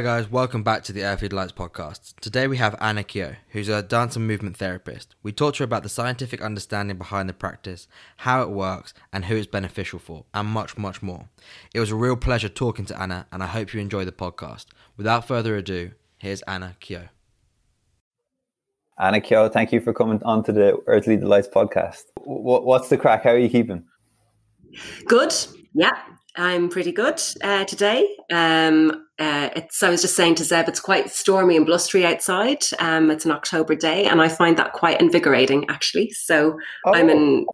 Hi guys, welcome back to the Earthly Delights podcast. Today we have Anna Keogh, who's a dance and movement therapist. We talked to her about the scientific understanding behind the practice, how it works, and who it's beneficial for, and much, much more. It was a real pleasure talking to Anna, and I hope you enjoy the podcast. Without further ado, here's Anna Keogh. Anna Keogh, thank you for coming on to the Earthly Delights podcast. What's the crack? How are you keeping? Good. Yeah, I'm pretty good uh, today. Um, uh, it's, I was just saying to Zeb, it's quite stormy and blustery outside. Um, it's an October day, and I find that quite invigorating, actually. So oh. I'm in,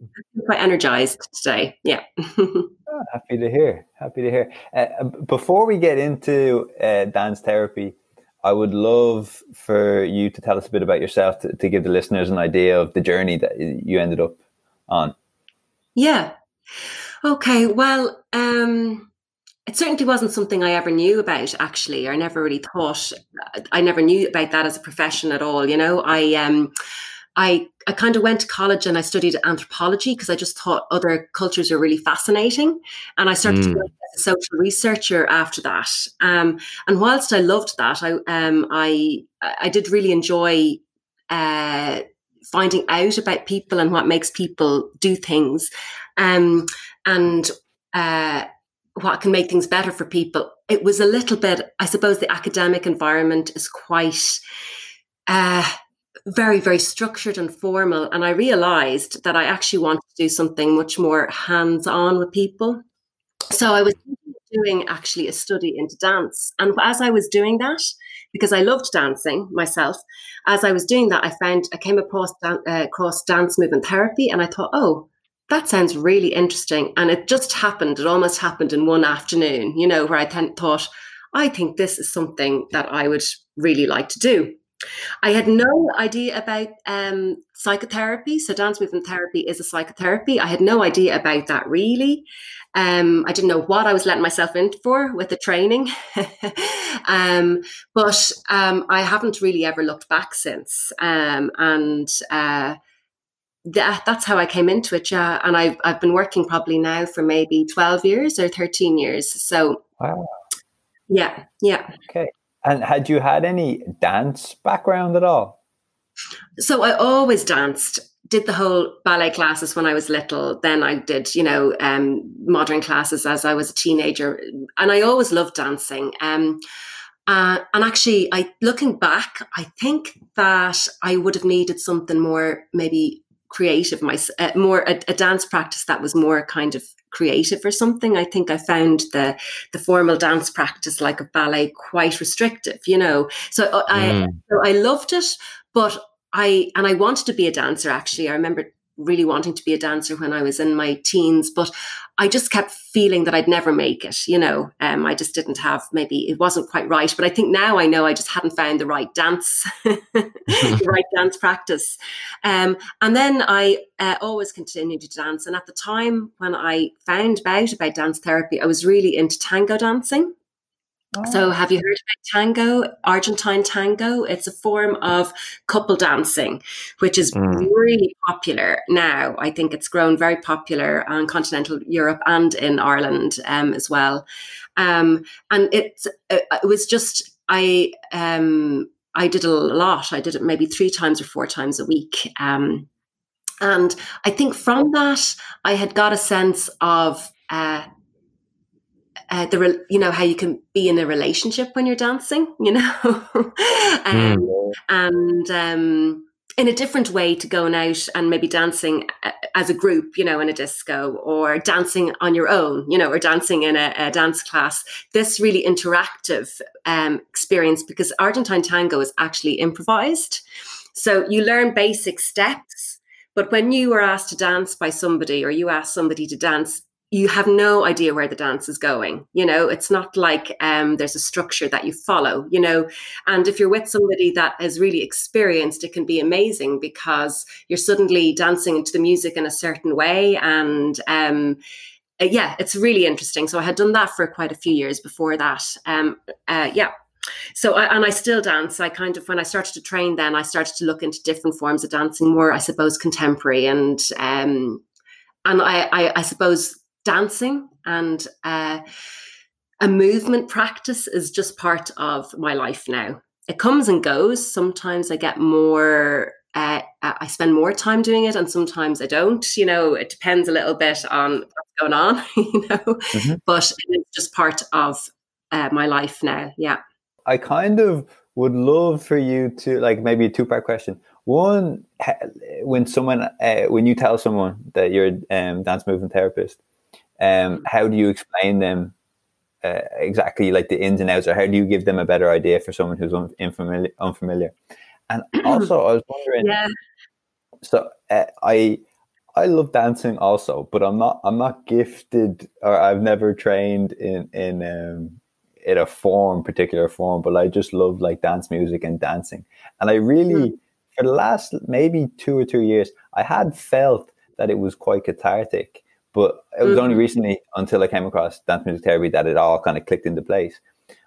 quite energized today. Yeah. oh, happy to hear. Happy to hear. Uh, before we get into uh, dance therapy, I would love for you to tell us a bit about yourself to, to give the listeners an idea of the journey that you ended up on. Yeah. Okay, well, um, it certainly wasn't something I ever knew about. Actually, I never really thought. I never knew about that as a profession at all. You know, I um, I I kind of went to college and I studied anthropology because I just thought other cultures are really fascinating, and I started mm. to work as a social researcher after that. Um, and whilst I loved that, I um, I I did really enjoy. Uh, finding out about people and what makes people do things um, and uh, what can make things better for people. It was a little bit, I suppose, the academic environment is quite. Uh, very, very structured and formal. And I realized that I actually wanted to do something much more hands on with people. So I was doing actually a study into dance. And as I was doing that, because I loved dancing myself, as I was doing that, I found I came across, uh, across dance movement therapy and I thought, oh, that sounds really interesting. And it just happened. It almost happened in one afternoon, you know, where I th- thought, I think this is something that I would really like to do. I had no idea about um, psychotherapy. So, dance movement therapy is a psychotherapy. I had no idea about that really. Um, I didn't know what I was letting myself in for with the training. um, but um, I haven't really ever looked back since. Um, and uh, that, that's how I came into it. Yeah. And I've, I've been working probably now for maybe 12 years or 13 years. So, wow. yeah, yeah. Okay. And had you had any dance background at all? So I always danced. Did the whole ballet classes when I was little. Then I did, you know, um, modern classes as I was a teenager, and I always loved dancing. Um, uh, and actually, I looking back, I think that I would have needed something more, maybe creative, my uh, more a, a, dance practice that was more kind of creative or something. I think I found the the formal dance practice like a ballet quite restrictive, you know. So uh, I mm. so I loved it, but I and I wanted to be a dancer. Actually, I remember really wanting to be a dancer when I was in my teens, but I just kept feeling that I'd never make it. You know, um, I just didn't have maybe it wasn't quite right. But I think now I know I just hadn't found the right dance, the right dance practice. Um, and then I uh, always continued to dance. And at the time when I found out about dance therapy, I was really into tango dancing. So, oh. have you heard about tango, Argentine tango? It's a form of couple dancing, which is mm. really popular now. I think it's grown very popular on continental Europe and in Ireland um, as well. Um, and it's uh, it was just I um, I did a lot. I did it maybe three times or four times a week. Um, and I think from that, I had got a sense of uh, uh, the re- you know how you can be in a relationship when you're dancing, you know, um, mm. and um, in a different way to going out and maybe dancing uh, as a group, you know, in a disco or dancing on your own, you know, or dancing in a, a dance class. This really interactive um, experience because Argentine tango is actually improvised, so you learn basic steps. But when you are asked to dance by somebody or you ask somebody to dance, you have no idea where the dance is going you know? It's not like um, there's a structure that you follow you know? And if you're with somebody that is really experienced it can be amazing because you're suddenly dancing into the music in a certain way and um, uh, yeah it's really interesting. So i had done that for quite a few years before that um, uh, yeah. So I, and I still dance. I kind of when I started to train, then I started to look into different forms of dancing, more I suppose contemporary, and um, and I, I, I suppose dancing and uh, a movement practice is just part of my life now. It comes and goes. Sometimes I get more uh, I spend more time doing it, and sometimes I don't. You know, it depends a little bit on what's going on. You know, mm-hmm. but it's just part of uh, my life now. Yeah, I kind of would love for you to like maybe a two part question. One, when someone uh, when you tell someone that you're a um, dance movement therapist, um, mm-hmm. how do you explain them uh, exactly like the ins and outs, or how do you give them a better idea for someone who's un- unfamiliar? unfamiliar? And also, I was wondering. Yeah. So uh, I I love dancing also, but I'm not I'm not gifted or I've never trained in in um, in a form particular form, but I just love like dance music and dancing. And I really mm. for the last maybe two or three years, I had felt that it was quite cathartic. But it was mm. only mm-hmm. recently until I came across dance music therapy that it all kind of clicked into place.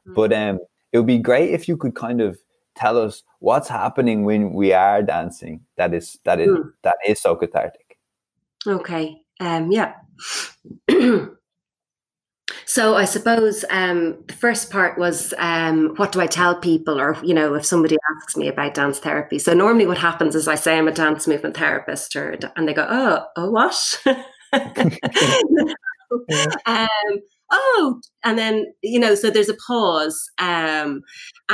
Mm. But um, it would be great if you could kind of tell us what's happening when we are dancing that is that is mm. that is so cathartic okay um yeah so i suppose um the first part was um what do i tell people or you know if somebody asks me about dance therapy so normally what happens is i say i'm a dance movement therapist or and they go oh oh what um oh and then you know so there's a pause um,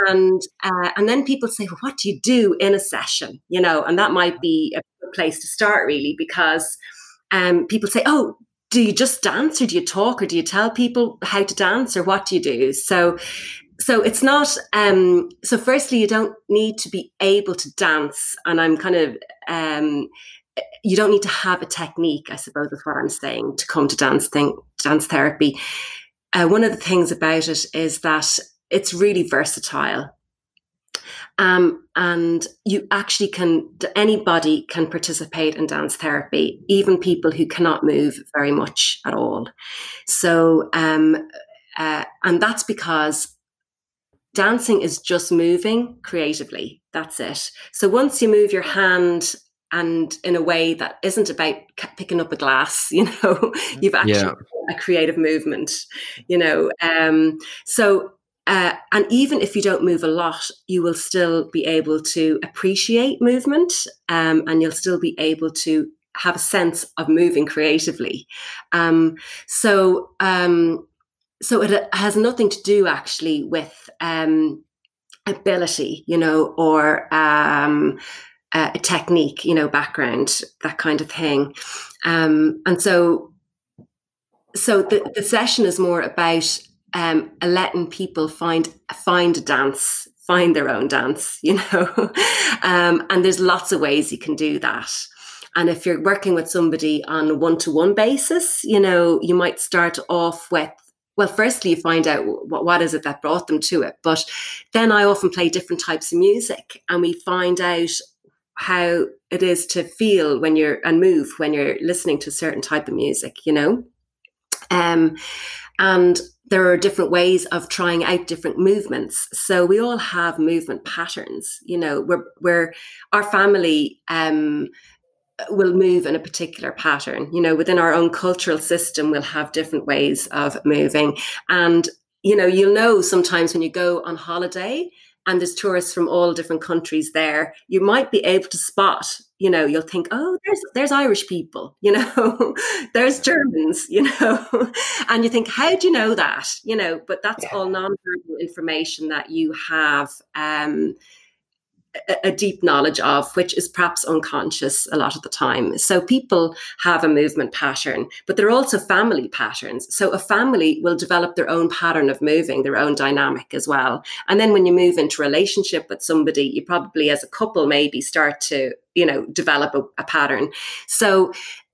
and uh, and then people say well, what do you do in a session? You know and that might be a place to start really because um, people say oh do you just dance or do you talk or do you tell people how to dance or what do you do? So so it's not um, so firstly you don't need to be able to dance and i'm kind of um, you don't need to have a technique, I suppose is what I'm saying, to come to dance thing, dance therapy. Uh, one of the things about it is that it's really versatile. Um, and you actually can, anybody can participate in dance therapy, even people who cannot move very much at all. So, um, uh, and that's because dancing is just moving creatively. That's it. So once you move your hand and in a way that isn't about picking up a glass you know? You've actually yeah. a creative movement you know? Um, so uh, and even if you don't move a lot you will still be able to appreciate movement um, and you'll still be able to have a sense of moving creatively. Um, so um, so it has nothing to do actually with um, ability you know or um, uh, a technique, you know, background, that kind of thing. Um, and so, so the, the session is more about um, letting people find find a dance, find their own dance, you know. um, and there's lots of ways you can do that. And if you're working with somebody on a one to one basis, you know, you might start off with well, firstly, you find out what, what is it that brought them to it. But then I often play different types of music and we find out how it is to feel when you're and move when you're listening to a certain type of music, you know? Um, and there are different ways of trying out different movements. So we all have movement patterns, you know, where where our family um will move in a particular pattern. You know, within our own cultural system, we'll have different ways of moving. And, you know, you'll know sometimes when you go on holiday, and there's tourists from all different countries there, you might be able to spot, you know, you'll think, oh, there's there's Irish people, you know, there's Germans, you know, and you think, how do you know that, you know? But that's yeah. all non-verbal information that you have. Um, a, deep knowledge of, which is perhaps unconscious a lot of the time. So people have a movement pattern, but they're also family patterns. So a family will develop their own pattern of moving, their own dynamic as well. And then when you move into relationship with somebody, you probably as a couple maybe start to, you know, develop a, a pattern. So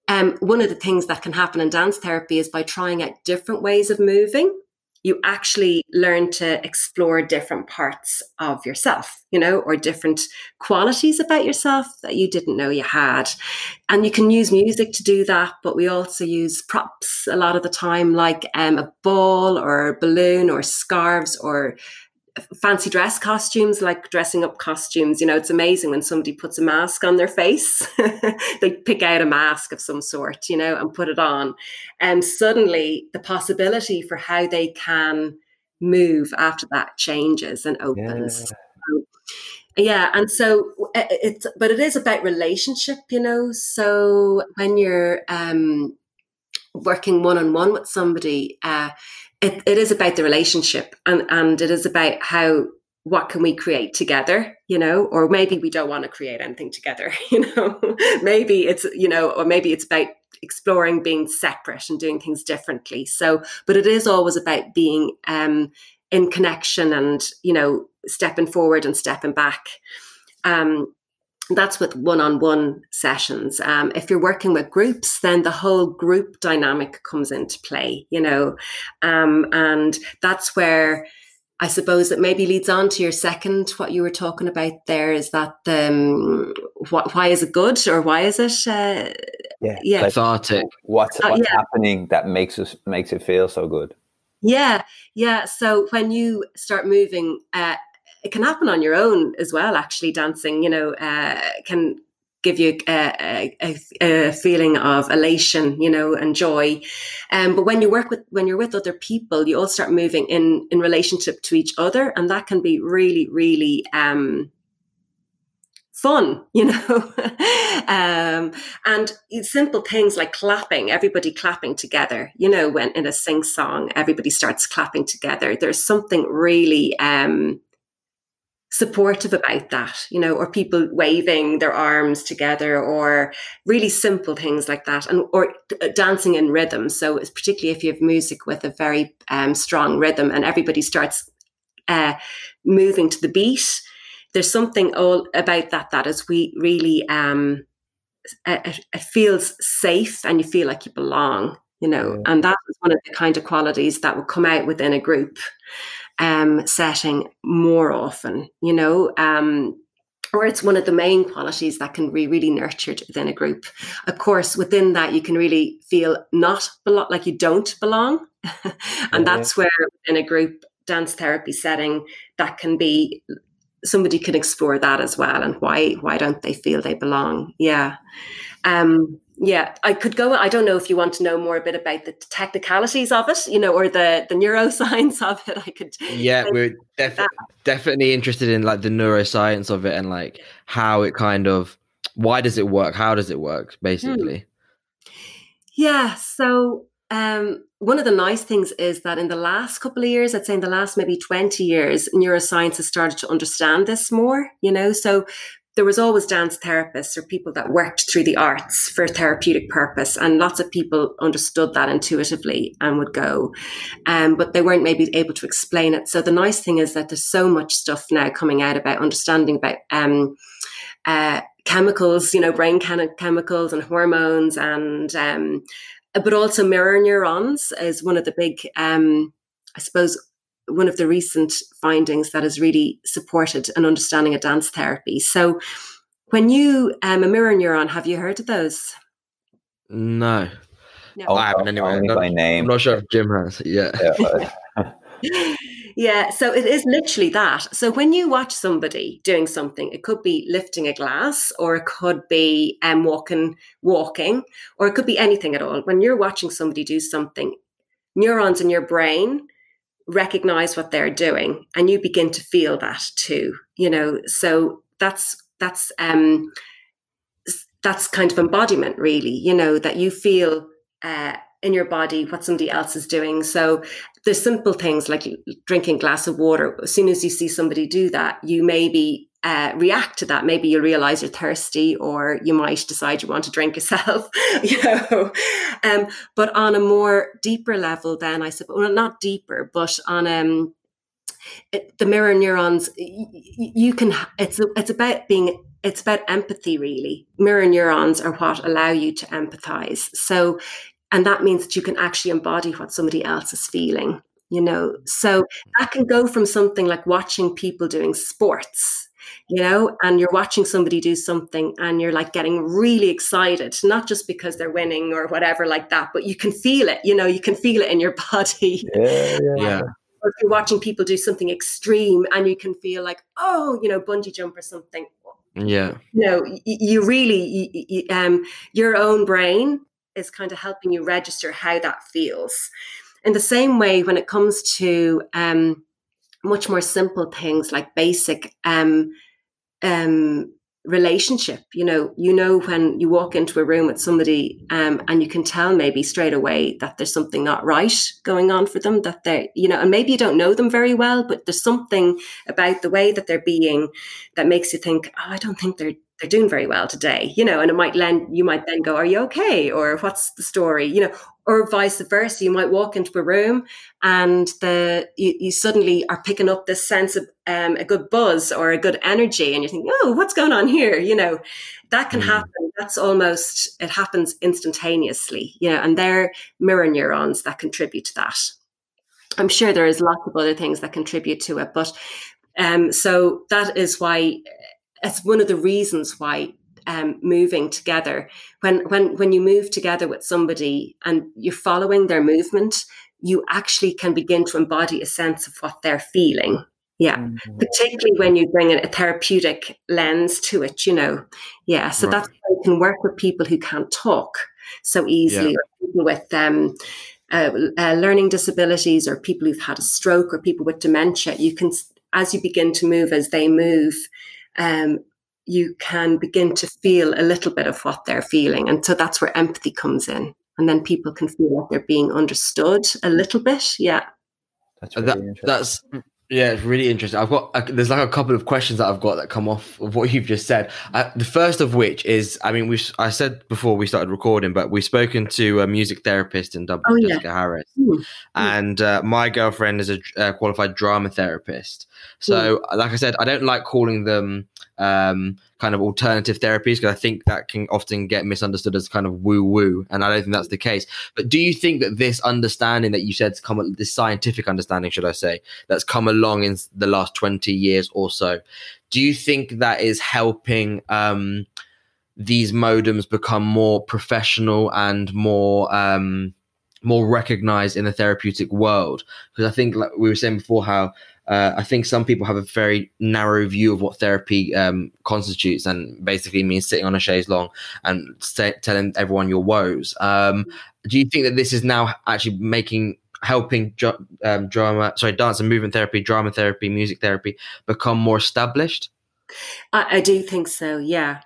um, one of the things that can happen in dance therapy is by trying out different ways of moving you actually learn to explore different parts of yourself, you know, or different qualities about yourself that you didn't know you had. And you can use music to do that, but we also use props a lot of the time, like um, a ball or a balloon or scarves or fancy dress costumes, like dressing up costumes. You know, it's amazing when somebody puts a mask on their face. they pick out a mask of some sort, you know, and put it on. And suddenly the possibility for how they can move after that changes and opens. Yeah. yeah and so it's but it is about relationship you know so when you're um working one-on-one with somebody uh it, it is about the relationship and, and it is about how what can we create together you know? Or maybe we don't want to create anything together you know? Maybe it's you know or maybe it's about exploring being separate and doing things differently. So but it is always about being um in connection and you know stepping forward and stepping back. Um that's with one-on-one sessions. Um, if you're working with groups then the whole group dynamic comes into play you know? Um, and that's where i suppose it maybe leads on to your second what you were talking about there is that um, what, why is it good or why is it uh, yeah yeah. like cathartic. what's, uh, what's uh, yeah. happening that makes us makes it feel so good? Yeah yeah. So when you start moving uh, it can happen on your own as well. Actually, dancing, you know, uh, can give you a, a, a, feeling of elation, you know, and joy. Um, but when you work with when you're with other people, you all start moving in in relationship to each other, and that can be really, really. Um, fun, you know, um, and simple things like clapping, everybody clapping together, you know, when in a sing song, everybody starts clapping together. There's something really um, supportive about that, you know, or people waving their arms together or really simple things like that and or uh, dancing in rhythm. So it's particularly if you have music with a very um, strong rhythm and everybody starts uh, moving to the beat, there's something all about that that is we really um, it, it feels safe and you feel like you belong, you know, yeah. and that is one of the kind of qualities that will come out within a group um, setting more often, you know, um, or it's one of the main qualities that can be really nurtured within a group. Of course, within that, you can really feel not belo- like you don't belong. and yeah. that's where in a group dance therapy setting, that can be somebody can explore that as well and why why don't they feel they belong yeah um yeah, I could go. I don't know if you want to know more a bit about the technicalities of it, you know, or the the neuroscience of it. I could. Yeah, we're def- definitely interested in like the neuroscience of it and like how it kind of why does it work? How does it work? Basically. Hmm. Yeah. So um, one of the nice things is that in the last couple of years, I'd say in the last maybe 20 years, neuroscience has started to understand this more, you know. So there was always dance therapists or people that worked through the arts for therapeutic purpose and lots of people understood that intuitively and would go. Um, but they weren't maybe able to explain it. So the nice thing is that there's so much stuff now coming out about understanding about um, uh, chemicals you know brain chemicals and hormones and um, but also mirror neurons is one of the big um, i suppose one of the recent findings that has really supported an understanding of dance therapy. So, when you um, a mirror neuron, have you heard of those? No. no. Oh, I haven't anyway. Only by name. I'm not sure if Jim has. Yeah. yeah, yeah. So it is literally that. So when you watch somebody doing something, it could be lifting a glass, or it could be um, walking, walking, or it could be anything at all. When you're watching somebody do something, neurons in your brain recognize what they're doing and you begin to feel that too you know? So that's that's um that's kind of embodiment really you know that you feel uh in your body what somebody else is doing. So the simple things like drinking glass of water. As soon as you see somebody do that you maybe uh, react to that. Maybe you'll realize you're thirsty, or you might decide you want to drink yourself. you know, um, but on a more deeper level, then I suppose, well, not deeper, but on um, it, the mirror neurons, you, you can. It's it's about being. It's about empathy, really. Mirror neurons are what allow you to empathize. So, and that means that you can actually embody what somebody else is feeling you know so that can go from something like watching people doing sports you know, and you're watching somebody do something and you're like getting really excited, not just because they're winning or whatever like that, but you can feel it, you know, you can feel it in your body. Yeah. yeah. yeah. or if you're watching people do something extreme and you can feel like, oh, you know, bungee jump or something. Yeah. You know, you, you really, you, you, um, your own brain is kind of helping you register how that feels. In the same way, when it comes to um, much more simple things like basic um, um, relationship. You know you know when you walk into a room with somebody um, and you can tell maybe straight away that there's something not right going on for them that they're you know and maybe you don't know them very well but there's something about the way that they're being that makes you think oh i don't think they're they're doing very well today you know and it might lend you might then go are you okay or what's the story you know or vice versa. You might walk into a room and the you, you suddenly are picking up this sense of um, a good buzz or a good energy, and you think, "Oh, what's going on here?" You know, that can mm. happen. That's almost it happens instantaneously. You know, and they're mirror neurons that contribute to that. I'm sure there is lots of other things that contribute to it, but um, so that is why it's one of the reasons why um, moving together. When when when you move together with somebody and you're following their movement, you actually can begin to embody a sense of what they're feeling. Yeah, mm-hmm. particularly when you bring in a therapeutic lens to it. You know, yeah. So right. that's why you can work with people who can't talk so easily, yeah. or people with um, uh, uh, learning disabilities, or people who've had a stroke, or people with dementia. You can, as you begin to move, as they move, um, you can begin to feel a little bit of what they're feeling. And so that's where empathy comes in. And then people can feel like they're being understood a little bit. Yeah. That's really that, That's yeah, it's really interesting. I've got there's like a couple of questions that I've got that come off of what you've just said. Uh, the first of which is, I mean, we I said before we started recording, but we've spoken to a music therapist in Dublin, oh, Jessica yeah. Harris, mm. and uh, my girlfriend is a uh, qualified drama therapist. So, mm. like I said, I don't like calling them um, kind of alternative therapies because I think that can often get misunderstood as kind of woo woo, and I don't think that's the case. But do you think that this understanding that you said come, this scientific understanding, should I say, that's come along in the last twenty years or so, do you think that is helping? Um, these modems become more professional and more um, more recognized in the therapeutic world because I think like we were saying before how uh, I think some people have a very narrow view of what therapy um, constitutes, and basically means sitting on a chaise longue and telling everyone your woes. Um, do you think that this is now actually making helping um, drama, sorry, dance and movement therapy, drama therapy, music therapy become more established? I, I do think so. Yeah.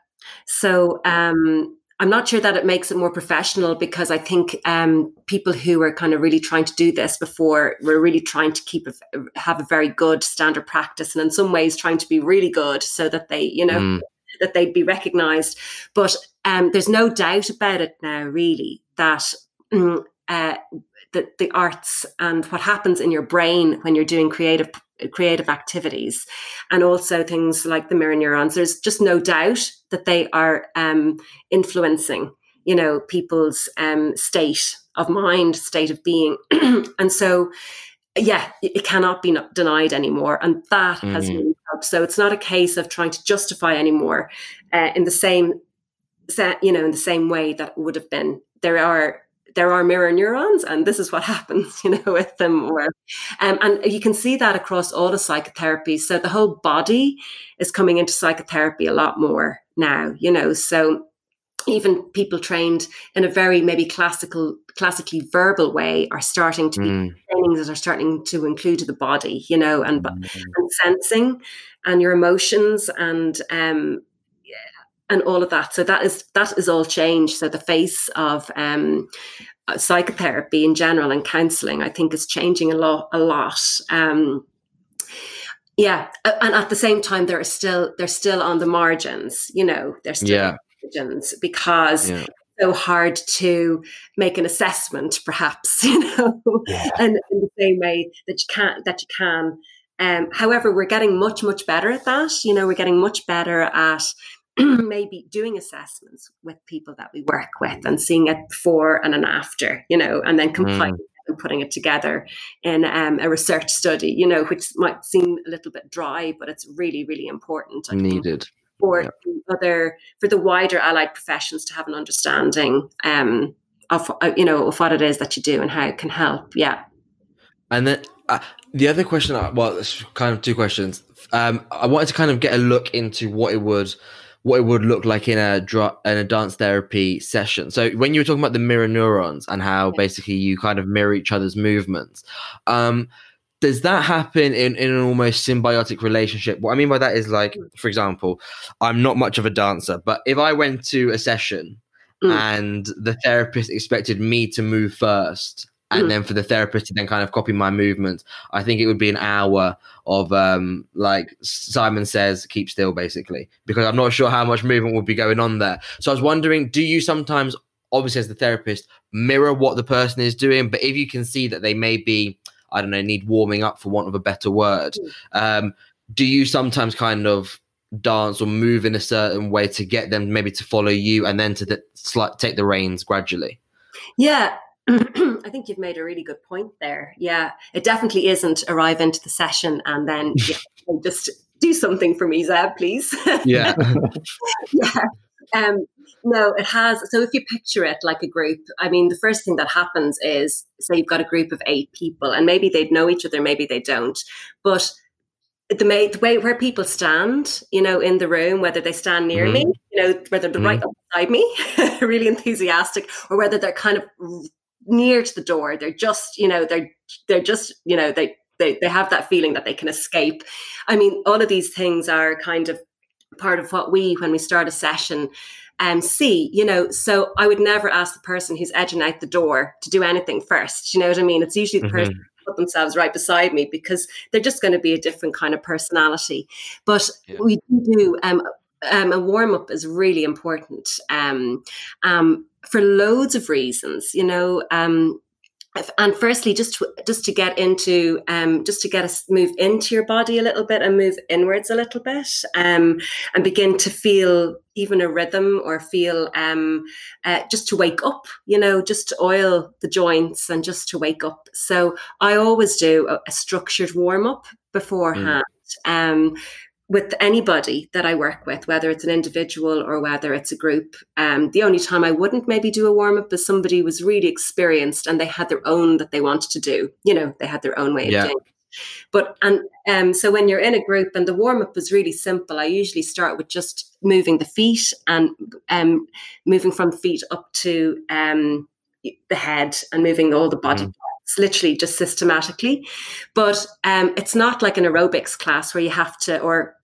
So um, I'm not sure that it makes it more professional because I think um, people who are kind of really trying to do this before were really trying to keep a, have a very good standard practice, and in some ways trying to be really good so that they, you know, mm. that they'd be recognised. But um, there's no doubt about it now, really, that mm, uh, the, the arts and what happens in your brain when you're doing creative creative activities. And also things like the mirror neurons. There's just no doubt that they are um, influencing you know people's um, state of mind state of being. And so yeah it cannot be denied anymore. And that mm-hmm. has really helped. So it's not a case of trying to justify anymore uh, in the same set, you know in the same way that would have been. There are there are mirror neurons and this is what happens you know with them or um, and you can see that across all the psychotherapies so the whole body is coming into psychotherapy a lot more now you know so even people trained in a very maybe classical classically verbal way are starting to be mm. trainings that are starting to include the body you know and, mm. and sensing and your emotions and um, and all of that. So that is that is all changed. So the face of um, uh, psychotherapy in general and counselling, I think, is changing a lot. A lot. Um, yeah, and at the same time, they're still they're still on the margins. You know, they're still yeah. margins because. Yeah. So hard to make an assessment, perhaps you know, yeah. and in the same way that you can that you can um, however, we're getting much, much better at that. You know, we're getting much better at maybe doing assessments with people that we work with and seeing it before and an after, you know, and then compiling mm. and putting it together in um, a research study, you know, which might seem a little bit dry, but it's really, really important. I Needed. for yep. other, for the wider allied professions to have an understanding um, of, uh, you know, of what it is that you do and how it can help. Yeah. And then uh, the other question, uh, well, it's kind of two questions. Um, I wanted to kind of get a look into what it would what it would look like in a dr- in a dance therapy session. So when you were talking about the mirror neurons and how basically you kind of mirror each other's movements, um, does that happen in, in an almost symbiotic relationship? What I mean by that is like, mm. for example, I'm not much of a dancer, but if I went to a session mm. and the therapist expected me to move first and mm. then for the therapist to then kind of copy my movements, I think it would be an hour of um like Simon says, keep still basically, because I'm not sure how much movement would be going on there. So I was wondering, do you sometimes obviously as the therapist mirror what the person is doing, but if you can see that they may be I don't know, need warming up for want of a better word. Hmm. Um, do you sometimes kind of dance or move in a certain way to get them maybe to follow you and then to the, take the reins gradually? Yeah, I think you've made a really good point there. Yeah, it definitely isn't arrive into the session and then yeah, just do something for me, Zeb, please. Yeah. yeah. Um, no, it has. So if you picture it like a group, I mean, the first thing that happens is say you've got a group of eight people, and maybe they know each other, maybe they don't, but the, may, the way where people stand, you know, in the room, whether they stand near mm-hmm. me, you know, whether they're mm-hmm. right beside me, really enthusiastic, or whether they're kind of near to the door, they're just, you know, they're they're just, you know, they they they have that feeling that they can escape. I mean, all of these things are kind of part of what we, when we start a session, um, see, you know, so I would never ask the person who's edging out the door to do anything first. You know what I mean? It's usually the mm-hmm. person put themselves right beside me because they're just going to be a different kind of personality. But yeah. we do um, um, a warm up is really important um, um, for loads of reasons. You know, um, and firstly just to, just to get into um, just to get us move into your body a little bit and move inwards a little bit um, and begin to feel even a rhythm or feel um, uh, just to wake up you know just to oil the joints and just to wake up so i always do a, a structured warm up beforehand mm. um, with anybody that I work with, whether it's an individual or whether it's a group. Um, the only time I wouldn't maybe do a warm up is somebody was really experienced and they had their own that they wanted to do. You know, they had their own way yeah. of doing. It. But and um, so when you're in a group and the warm up is really simple, I usually start with just moving the feet and um, moving from feet up to um, the head and moving all the body. Mm it's literally just systematically. But um, it's not like an aerobics class where you have to, or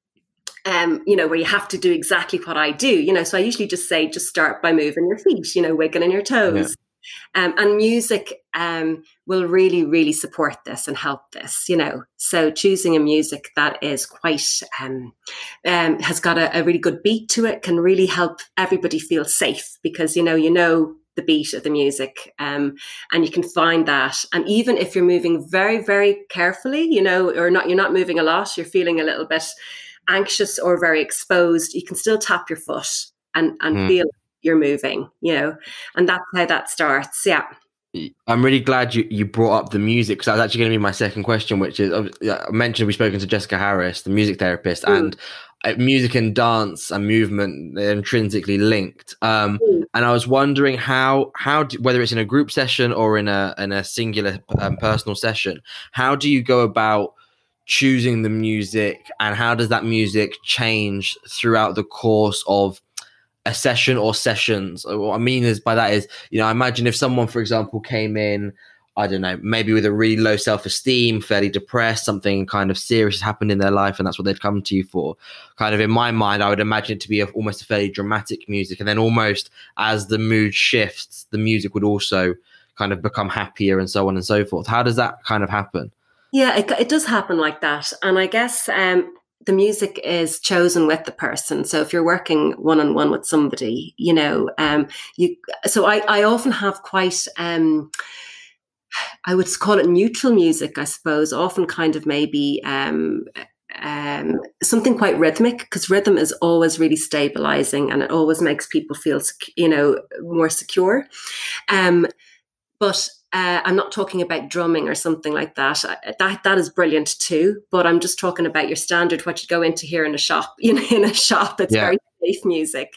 um, you know, where you have to do exactly what I do. You know, so I usually just say, just start by moving your feet. You know, wiggling your toes. Yeah. Um, and music um, will really, really support this and help this, you know. So choosing a music that is quite um, um, has got a, a, really good beat to it can really help everybody feel safe because you know you know the beat of the music um, and you can find that and even if you're moving very very carefully you know or not you're not moving a lot you're feeling a little bit anxious or very exposed you can still tap your foot and and mm. feel you're moving you know and that's how that starts yeah I'm really glad you, you brought up the music because that's actually going to be my second question, which is I mentioned we've spoken to Jessica Harris, the music therapist, mm. and uh, music and dance and movement they're intrinsically linked. Um, mm. And I was wondering how how do, whether it's in a group session or in a in a singular um, personal session, how do you go about choosing the music, and how does that music change throughout the course of a session or sessions. Uh, what I mean is by that is, you know, I imagine if someone, for example, came in, I don't know, maybe with a really low self esteem, fairly depressed, something kind of serious has happened in their life, and that's what they'd come to you for. Kind of in my mind, I would imagine it to be a, almost a fairly dramatic music, and then almost as the mood shifts, the music would also kind of become happier and so on and so forth. How does that kind of happen? Yeah, it, it does happen like that, and I guess um, the music is chosen with the person. So if you're working one on one with somebody, you know, um, you. So I, I often have quite. Um, I would call it neutral music, I suppose. Often, kind of maybe um, um, something quite rhythmic because rhythm is always really stabilizing and it always makes people feel, you know, more secure. Um, but uh, I'm not talking about drumming or something like that. That that is brilliant too. But I'm just talking about your standard what you go into here in a shop. You know, in a shop, it's yeah. very safe music.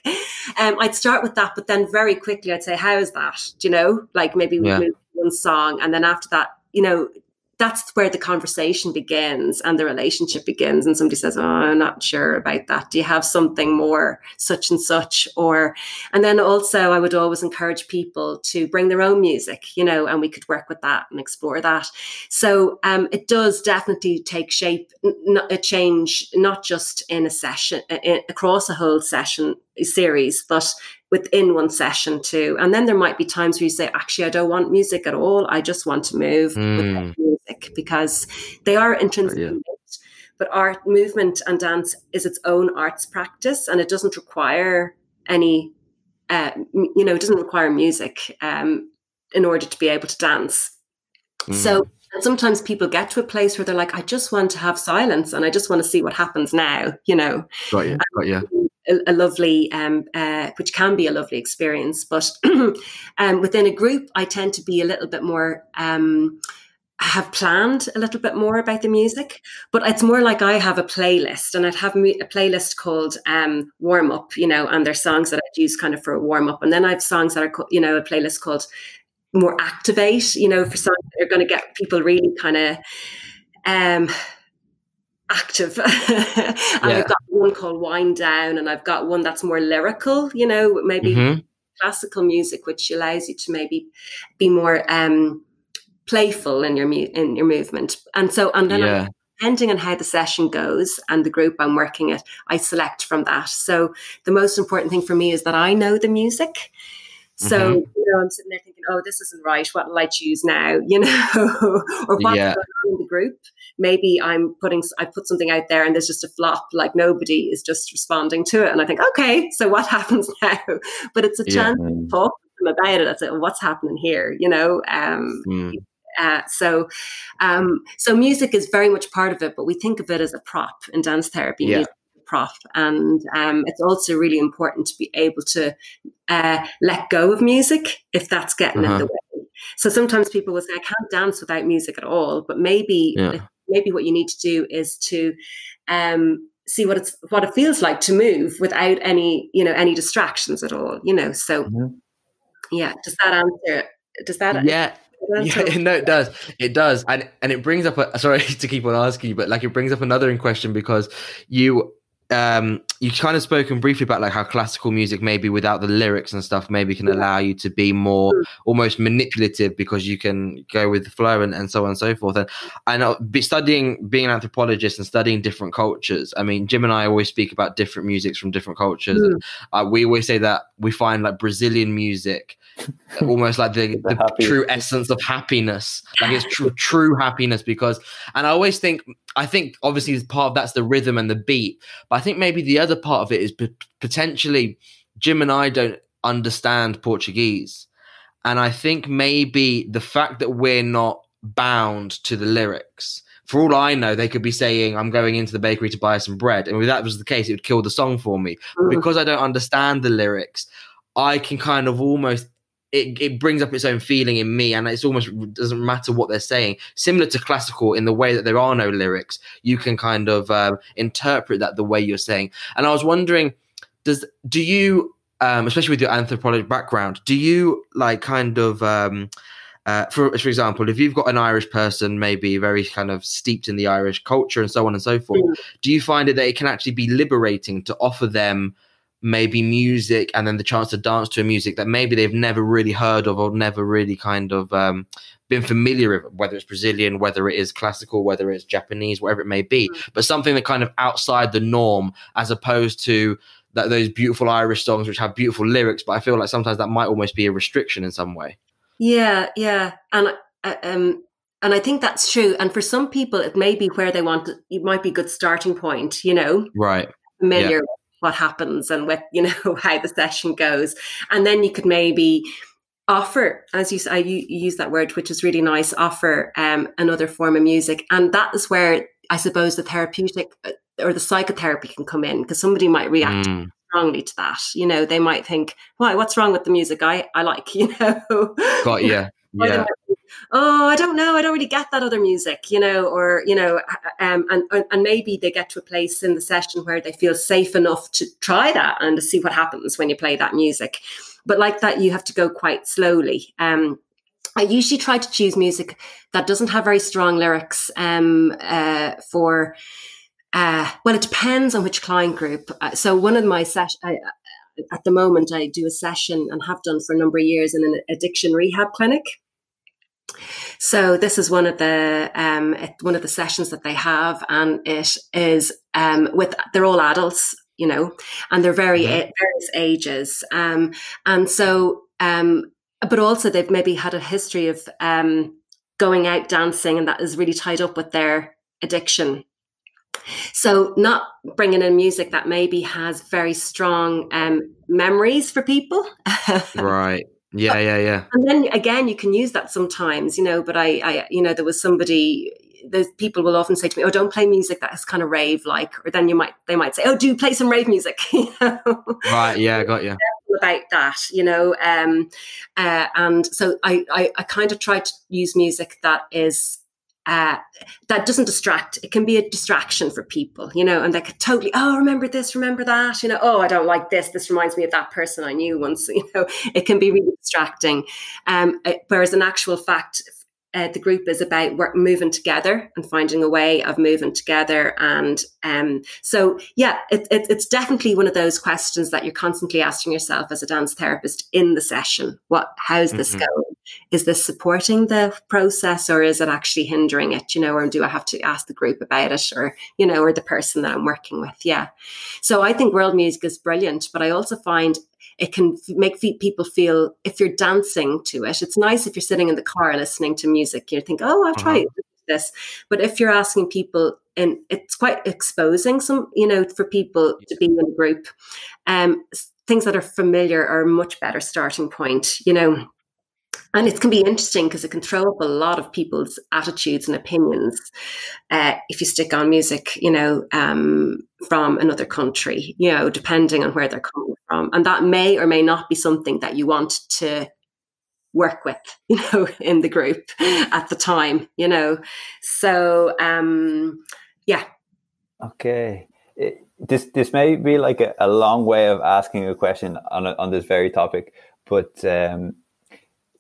Um, I'd start with that, but then very quickly I'd say, "How is that?" Do you know, like maybe we yeah. move one song, and then after that, you know, that's where the conversation begins and the relationship begins. And somebody says, Oh, I'm not sure about that. Do you have something more such and such? Or, and then also I would always encourage people to bring their own music, you know, and we could work with that and explore that. So um, it does definitely take shape, n- a change, not just in a session, in, across a whole session series, but within one session too. And then there might be times where you say, actually, I don't want music at all. I just want to move mm. music because they are intrinsically yeah. linked. But art, movement, and dance is its own arts practice, and it doesn't require any, uh, you know, it doesn't require music um, in order to be able to dance. Mm. So sometimes people get to a place where they're like, I just want to have silence and I just want to see what happens now, you know. Got you, got you a, lovely, um, uh, which can be a lovely experience. But um, within a group, I tend to be a little bit more. Um, have planned a little bit more about the music, but it's more like I have a playlist, and I'd have a playlist called um, "Warm Up," you know, and there's songs that I'd use kind of for a warm up, and then I have songs that are, you know, a playlist called "More Activate," you know, for songs that are going to get people really kind of um, active. and yeah. I've got one called Wind Down, and I've got one that's more lyrical, you know, maybe mm-hmm. classical music, which allows you to maybe be more um, playful in your mu- in your movement. And so, and then yeah. depending on how the session goes and the group I'm working at, I select from that. So the most important thing for me is that I know the music. So mm-hmm. you know, I'm sitting there thinking, "Oh, this isn't right. What will I choose now?" You know, or what's yeah. going on in the group. Maybe I'm putting, I put something out there, and there's just a flop. Like nobody is just responding to it, and I think, "Okay, so what happens now?" But it's a chance yeah. to talk about it. I say, "What's happening here?" You know. Um, mm. Uh, so, um, so music is very much part of it, but we think of it as a prop in dance therapy. Yeah prop. And um, it's also really important to be able to uh, let go of music if that's getting uh-huh. in the way. So sometimes people will say, I can't dance without music at all. But maybe yeah. maybe what you need to do is to um, see what it's what it feels like to move without any, you know, any distractions at all. You know, so mm-hmm. yeah, does that answer does that yeah yeah, no, it does. It does, and and it brings up. A, sorry to keep on asking you, but like it brings up another in question because you um you kind of spoken briefly about like how classical music maybe without the lyrics and stuff maybe can allow you to be more mm. almost manipulative because you can go with the flow and, and so on and so forth. And and I'll be studying being an anthropologist and studying different cultures i mean jim and i always speak about different musics from different cultures. Mm. and, uh, we always say that we find like brazilian music almost like the, the, the true essence of happiness. Like it's true true happiness because and i always think i think obviously part of that's the rhythm and the beat but i think maybe the other part of it is p- potentially jim and i don't understand portuguese and i think maybe the fact that we're not bound to the lyrics for all I know, they could be saying, I'm going into the bakery to buy some bread. And if that was the case, it would kill the song for me. Mm. Because I don't understand the lyrics, I can kind of almost it, it brings up its own feeling in me and it's almost doesn't matter what they're saying similar to classical in the way that there are no lyrics you can kind of um, interpret that the way you're saying and i was wondering does do you um, especially with your anthropology background do you like kind of um, uh, for for example, if you've got an Irish person, maybe very kind of steeped in the Irish culture and so on and so forth, mm. do you find it that it can actually be liberating to offer them maybe music and then the chance to dance to a music that maybe they've never really heard of or never really kind of um, been familiar with, whether it's Brazilian, whether it is classical, whether it's Japanese, whatever it may be, mm. but something that kind of outside the norm as opposed to that those beautiful Irish songs which have beautiful lyrics. But I feel like sometimes that might almost be a restriction in some way. Yeah, yeah, and uh, um, and I think that's true. And for some people, it may be where they want. It might be a good starting point. You know, right? Familiar yeah what happens and with you know how the session goes. And then you could maybe offer as you say I you use that word which is really nice offer um, another form of music. And that is where I suppose the therapeutic uh, or the psychotherapy can come in because somebody might react mm. strongly to that. You know they might think why what's wrong with the music? I I like you know? Got yeah yeah oh i don't know i don't really get that other music you know or you know um, and and maybe they get to a place in the session where they feel safe enough to try that and to see what happens when you play that music but like that you have to go quite slowly um, I usually try to choose music that doesn't have very strong lyrics um, uh, for. Uh, well, it depends on which client group. Uh, so one of my sessions, at the moment, I do a session and have done for a number of years in an addiction rehab clinic. So this is one of the um, one of the sessions that they have, and it is um, with they're all adults, you know, and they're very mm-hmm. various ages, um, and so um, but also they've maybe had a history of um, going out dancing, and that is really tied up with their addiction. So, not bringing in music that maybe has very strong um, memories for people. right. Yeah, yeah, yeah. And then again, you can use that sometimes, you know. But I, I, you know, there was somebody. Those people will often say to me, "Oh, don't play music that is kind of rave like," or then you might they might say, "Oh, do play some rave music." you know? Right. Yeah, I got you. About that, you know, um, uh, and so I, I, I kind of try to use music that is uh, that doesn't distract. It can be a distraction for people, you know, and they could totally, oh, remember this, remember that, you know, oh, I don't like this. This reminds me of that person I knew once, you know, it can be really distracting. Um, whereas in actual fact, uh, the group is about work, moving together and finding a way of moving together. And um, so, yeah, it, it, it's definitely one of those questions that you're constantly asking yourself as a dance therapist in the session. What, how's this mm-hmm. going? Is this supporting the process or is it actually hindering it? You know, or do I have to ask the group about it or, you know, or the person that I'm working with? Yeah. So I think world music is brilliant, but I also find it can make people feel if you're dancing to it. It's nice if you're sitting in the car listening to music. You think, oh, I'll try uh-huh. this. But if you're asking people, and it's quite exposing some, you know, for people to be in a group. Um, things that are familiar are a much better starting point. You know, and it can be interesting because it can throw up a lot of people's attitudes and opinions uh, if you stick on music, you know, um, from another country, you know, depending on where they're coming from. And that may or may not be something that you want to work with, you know, in the group at the time, you know. So, um, yeah. Okay. It, this this may be like a, a long way of asking a question on on this very topic, but um,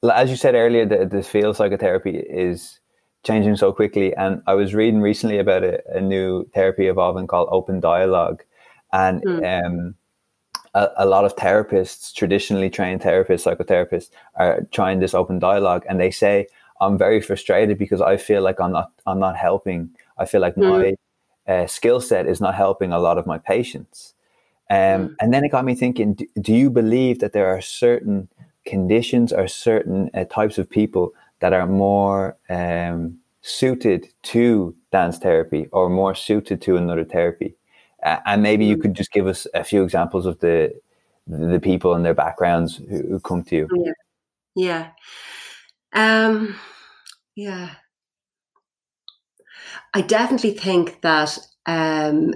as you said earlier, the, the field of psychotherapy is changing so quickly. And I was reading recently about a, a new therapy evolving called open dialogue. And mm. um, a, a, lot of therapists, traditionally trained therapists, psychotherapists, are trying this open dialogue. And they say, I'm very frustrated because I feel like I'm not I'm not helping. I feel like mm. my uh, skill set is not helping a lot of my patients. Um, mm. And then it got me thinking: do, do you believe that there are certain conditions or certain uh, types of people that are more um, suited to dance therapy or more suited to another therapy. Uh, and maybe you could just give us a few examples of the the people and their backgrounds who, who come to you. Yeah, yeah, um, yeah. I definitely think that um,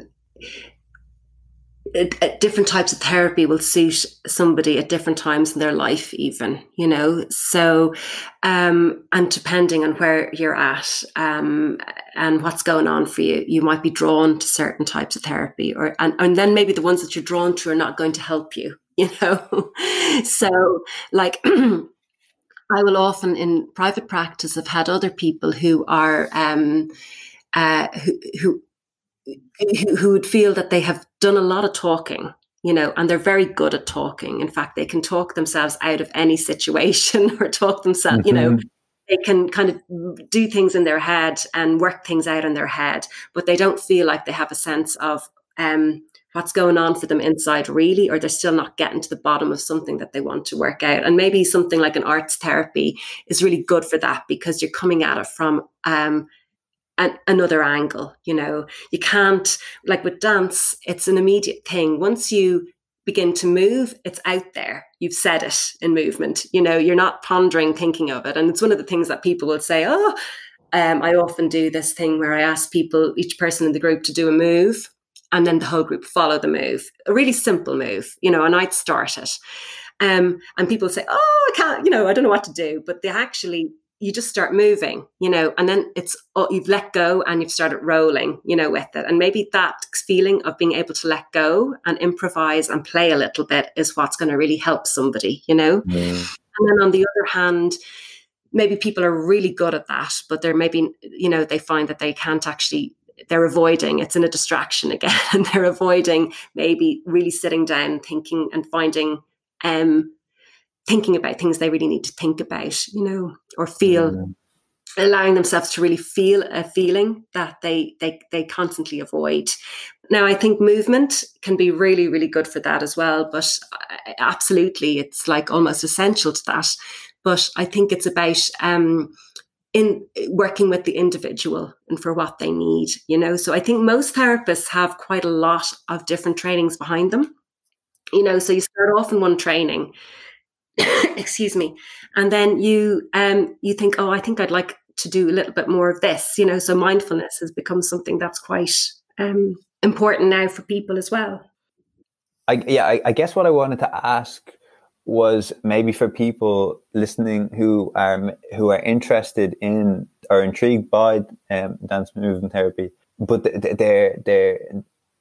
different types of therapy will suit somebody at different times in their life even you know? So um and depending on where you're at um and what's going on for you you might be drawn to certain types of therapy or and, and then maybe the ones that you're drawn to are not going to help you you know? So like i will often in private practice have had other people who are um uh who who who would feel that they have done a lot of talking you know and they're very good at talking in fact they can talk themselves out of any situation or talk themselves mm-hmm. you know mm-hmm. they can kind of do things in their head and work things out in their head but they don't feel like they have a sense of um, what's going on for them inside really or they're still not getting to the bottom of something that they want to work out and maybe something like an arts therapy is really good for that because you're coming at it from um, an, another angle. You know, you can't, like with dance, it's an immediate thing. Once you begin to move, it's out there. You've said it in movement. You know, you're not pondering, thinking of it. And it's one of the things that people will say, oh, um, I often do this thing where I ask people, each person in the group, to do a move, and then the whole group follow the move. A really simple move, you know, and I'd start it. Um, and people say, "Oh, I can't," you know, I don't know what to do, but they actually you just start moving, you know, and then it's oh, you've let go and you've started rolling, you know, with it. And maybe that feeling of being able to let go and improvise and play a little bit is what's going to really help somebody, you know. Mm. And then on the other hand, maybe people are really good at that, but they're maybe, you know, they find that they can't actually, they're avoiding, it's in a distraction again, and they're avoiding maybe really sitting down, thinking and finding, um, thinking about things they really need to think about, you know, or feel. Mm-hmm. Allowing themselves to really feel a feeling that they they they constantly avoid. Now, I think movement can be really, really good for that as well. But absolutely, it's like almost essential to that but I think it's about um, in working with the individual and for what they need, you know. So I think most therapists have quite a lot of different trainings behind them, you know. So you start off in one training, excuse me, and then you um, you think, oh, I think I'd like to do a little bit more of this, you know. So mindfulness has become something that's quite um, important now for people as well. I, yeah, I, I guess what I wanted to ask was maybe for people listening who are who are interested in or intrigued by um, dance movement therapy, but they're they're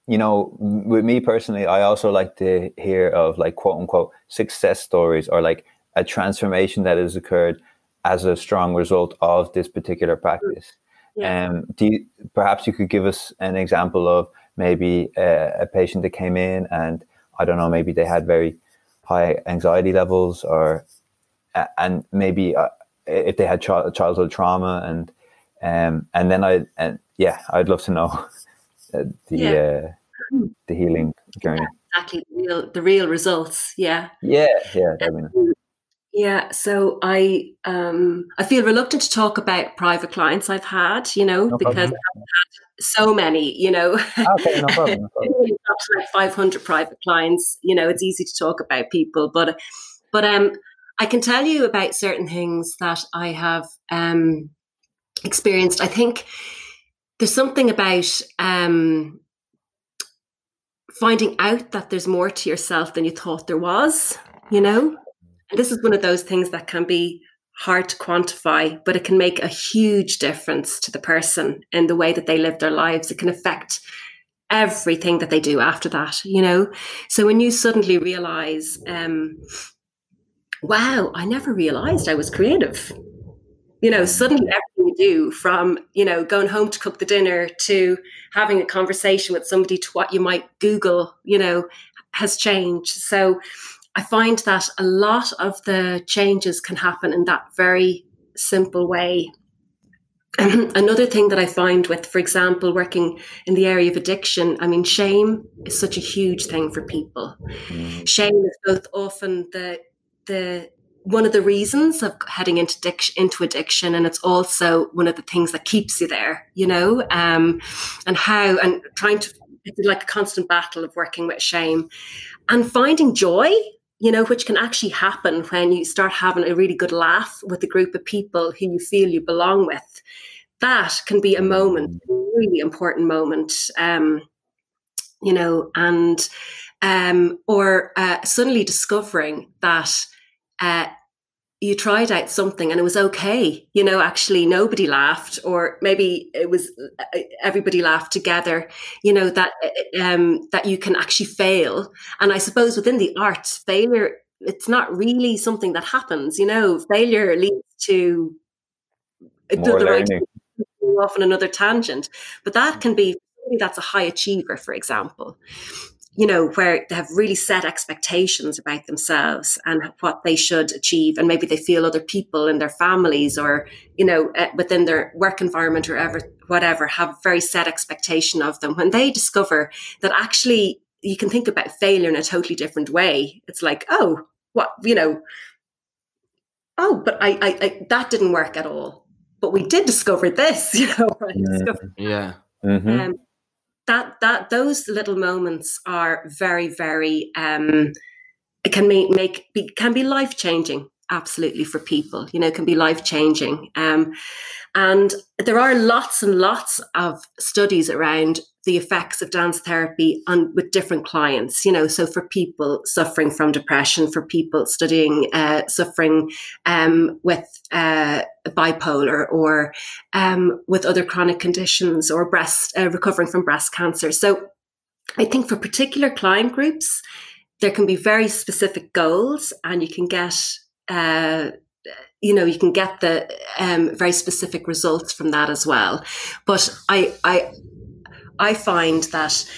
you know with me personally, I also like to hear of like quote unquote success stories or like a transformation that has occurred as a strong result of this particular practice. Yeah. Um, do you, perhaps you could give us an example of maybe a, a patient that came in and I don't know, maybe they had very high anxiety levels or and maybe uh, if they had ch- childhood trauma and um and then I and yeah I'd love to know the yeah. uh, the healing journey exactly the real the real results yeah yeah yeah definitely. Yeah, so I um, I feel reluctant to talk about private clients I've had, you know, no because I've had so many, you know. Okay, no problem. No problem. like 500 private clients, you know, it's easy to talk about people, but but um, I can tell you about certain things that I have um, experienced. I think there's something about um, finding out that there's more to yourself than you thought there was, you know and this is one of those things that can be hard to quantify, but it can make a huge difference to the person in the way that they live their lives. It can affect everything that they do after that, you know? So when you suddenly realize, um, wow, I never realized I was creative. You know, suddenly do from, you know, going home to cook the dinner to having a conversation with somebody to what you might Google, you know, has changed. So I find that a lot of the changes can happen in that very simple way. Another thing that I find with, for example, working in the area of addiction, I mean, shame is such a huge thing for people. Mm. Shame is both often the the one of the reasons of heading into addiction, into addiction, and it's also one of the things that keeps you there. You know, um, and how and trying to it's like a constant battle of working with shame and finding joy you know, which can actually happen when you start having a really good laugh with a group of people who you feel you belong with. That can be a moment, a really important moment, um, you know, and um, or uh, suddenly discovering that uh, you tried out something and it was okay. You know actually nobody laughed or maybe it was uh, everybody laughed together you know that uh, um that you can actually fail. And i suppose within the arts failure it's not really something that happens you know failure leads to More the right off on another tangent. But that can be that's a high achiever for example you know, where they have really set expectations about themselves and what they should achieve. And maybe they feel other people in their families or, you know, uh, within their work environment or ever, whatever, have very set expectation of them. When they discover that actually you can think about failure in a totally different way, it's like, oh, what, you know, oh, but I, I, I that didn't work at all. But we did discover this, you know. yeah. Mm-hmm. Um, that that those little moments are very very um it can make make be, can be life changing absolutely for people you know can be life changing um and there are lots and lots of studies around the effects of dance therapy on with different clients you know so for people suffering from depression for people studying uh, suffering um, with uh, bipolar or um, with other chronic conditions or breast uh, recovering from breast cancer. So i think for particular client groups there can be very specific goals and you can get uh, you know you can get the um, very specific results from that as well but i i i find that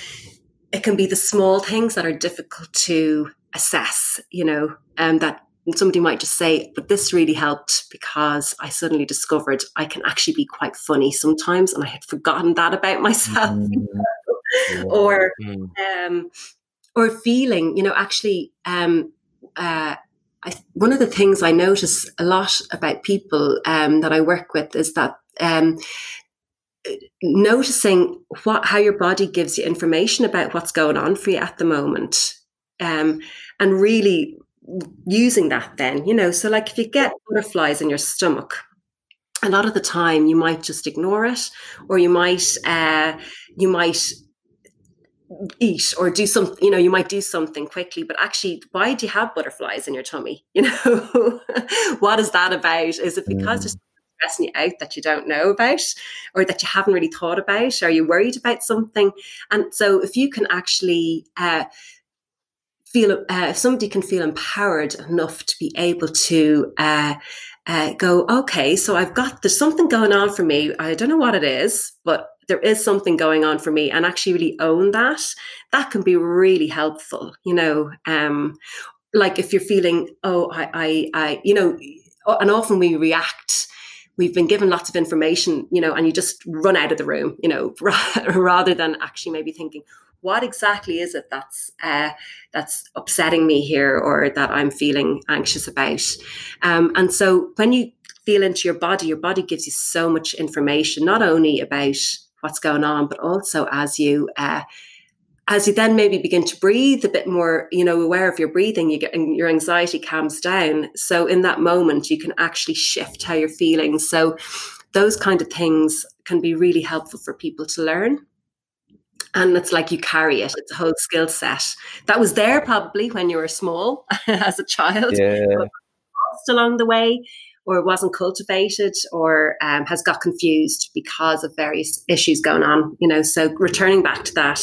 it can be the small things that are difficult to assess you know and um, that somebody might just say but this really helped because i suddenly discovered i can actually be quite funny sometimes and i had forgotten that about myself mm-hmm. or mm. um or feeling you know actually um uh I, one of the things I notice a lot about people um, that I work with is that um, noticing what how your body gives you information about what's going on for you at the moment, um, and really using that. Then you know, so like if you get butterflies in your stomach, a lot of the time you might just ignore it, or you might uh, you might eat or do something you know you might do something quickly but actually why do you have butterflies in your tummy? You know what is that about? Is it because mm. there's stressing you out that you don't know about or that you haven't really thought about? Are you worried about something? And so if you can actually uh, feel uh, if somebody can feel empowered enough to be able to uh, uh, go okay so i've got there's something going on for me. I don't know what it is but there is something going on for me and actually really own that that can be really helpful you know um like if you're feeling oh i i, I you know and often we react we've been given lots of information you know and you just run out of the room you know rather than actually maybe thinking what exactly is it that's uh, that's upsetting me here or that I'm feeling anxious about? Um, and so when you feel into your body, your body gives you so much information, not only about what's going on, but also as you uh, as you then maybe begin to breathe a bit more, you know, aware of your breathing, you get your anxiety calms down. So in that moment, you can actually shift how you're feeling. So those kind of things can be really helpful for people to learn. And it's like you carry it. It's a whole skill set that was there probably when you were small as a child. Yeah. Along the way, or wasn't cultivated or um, has got confused because of various issues going on you know so returning back to that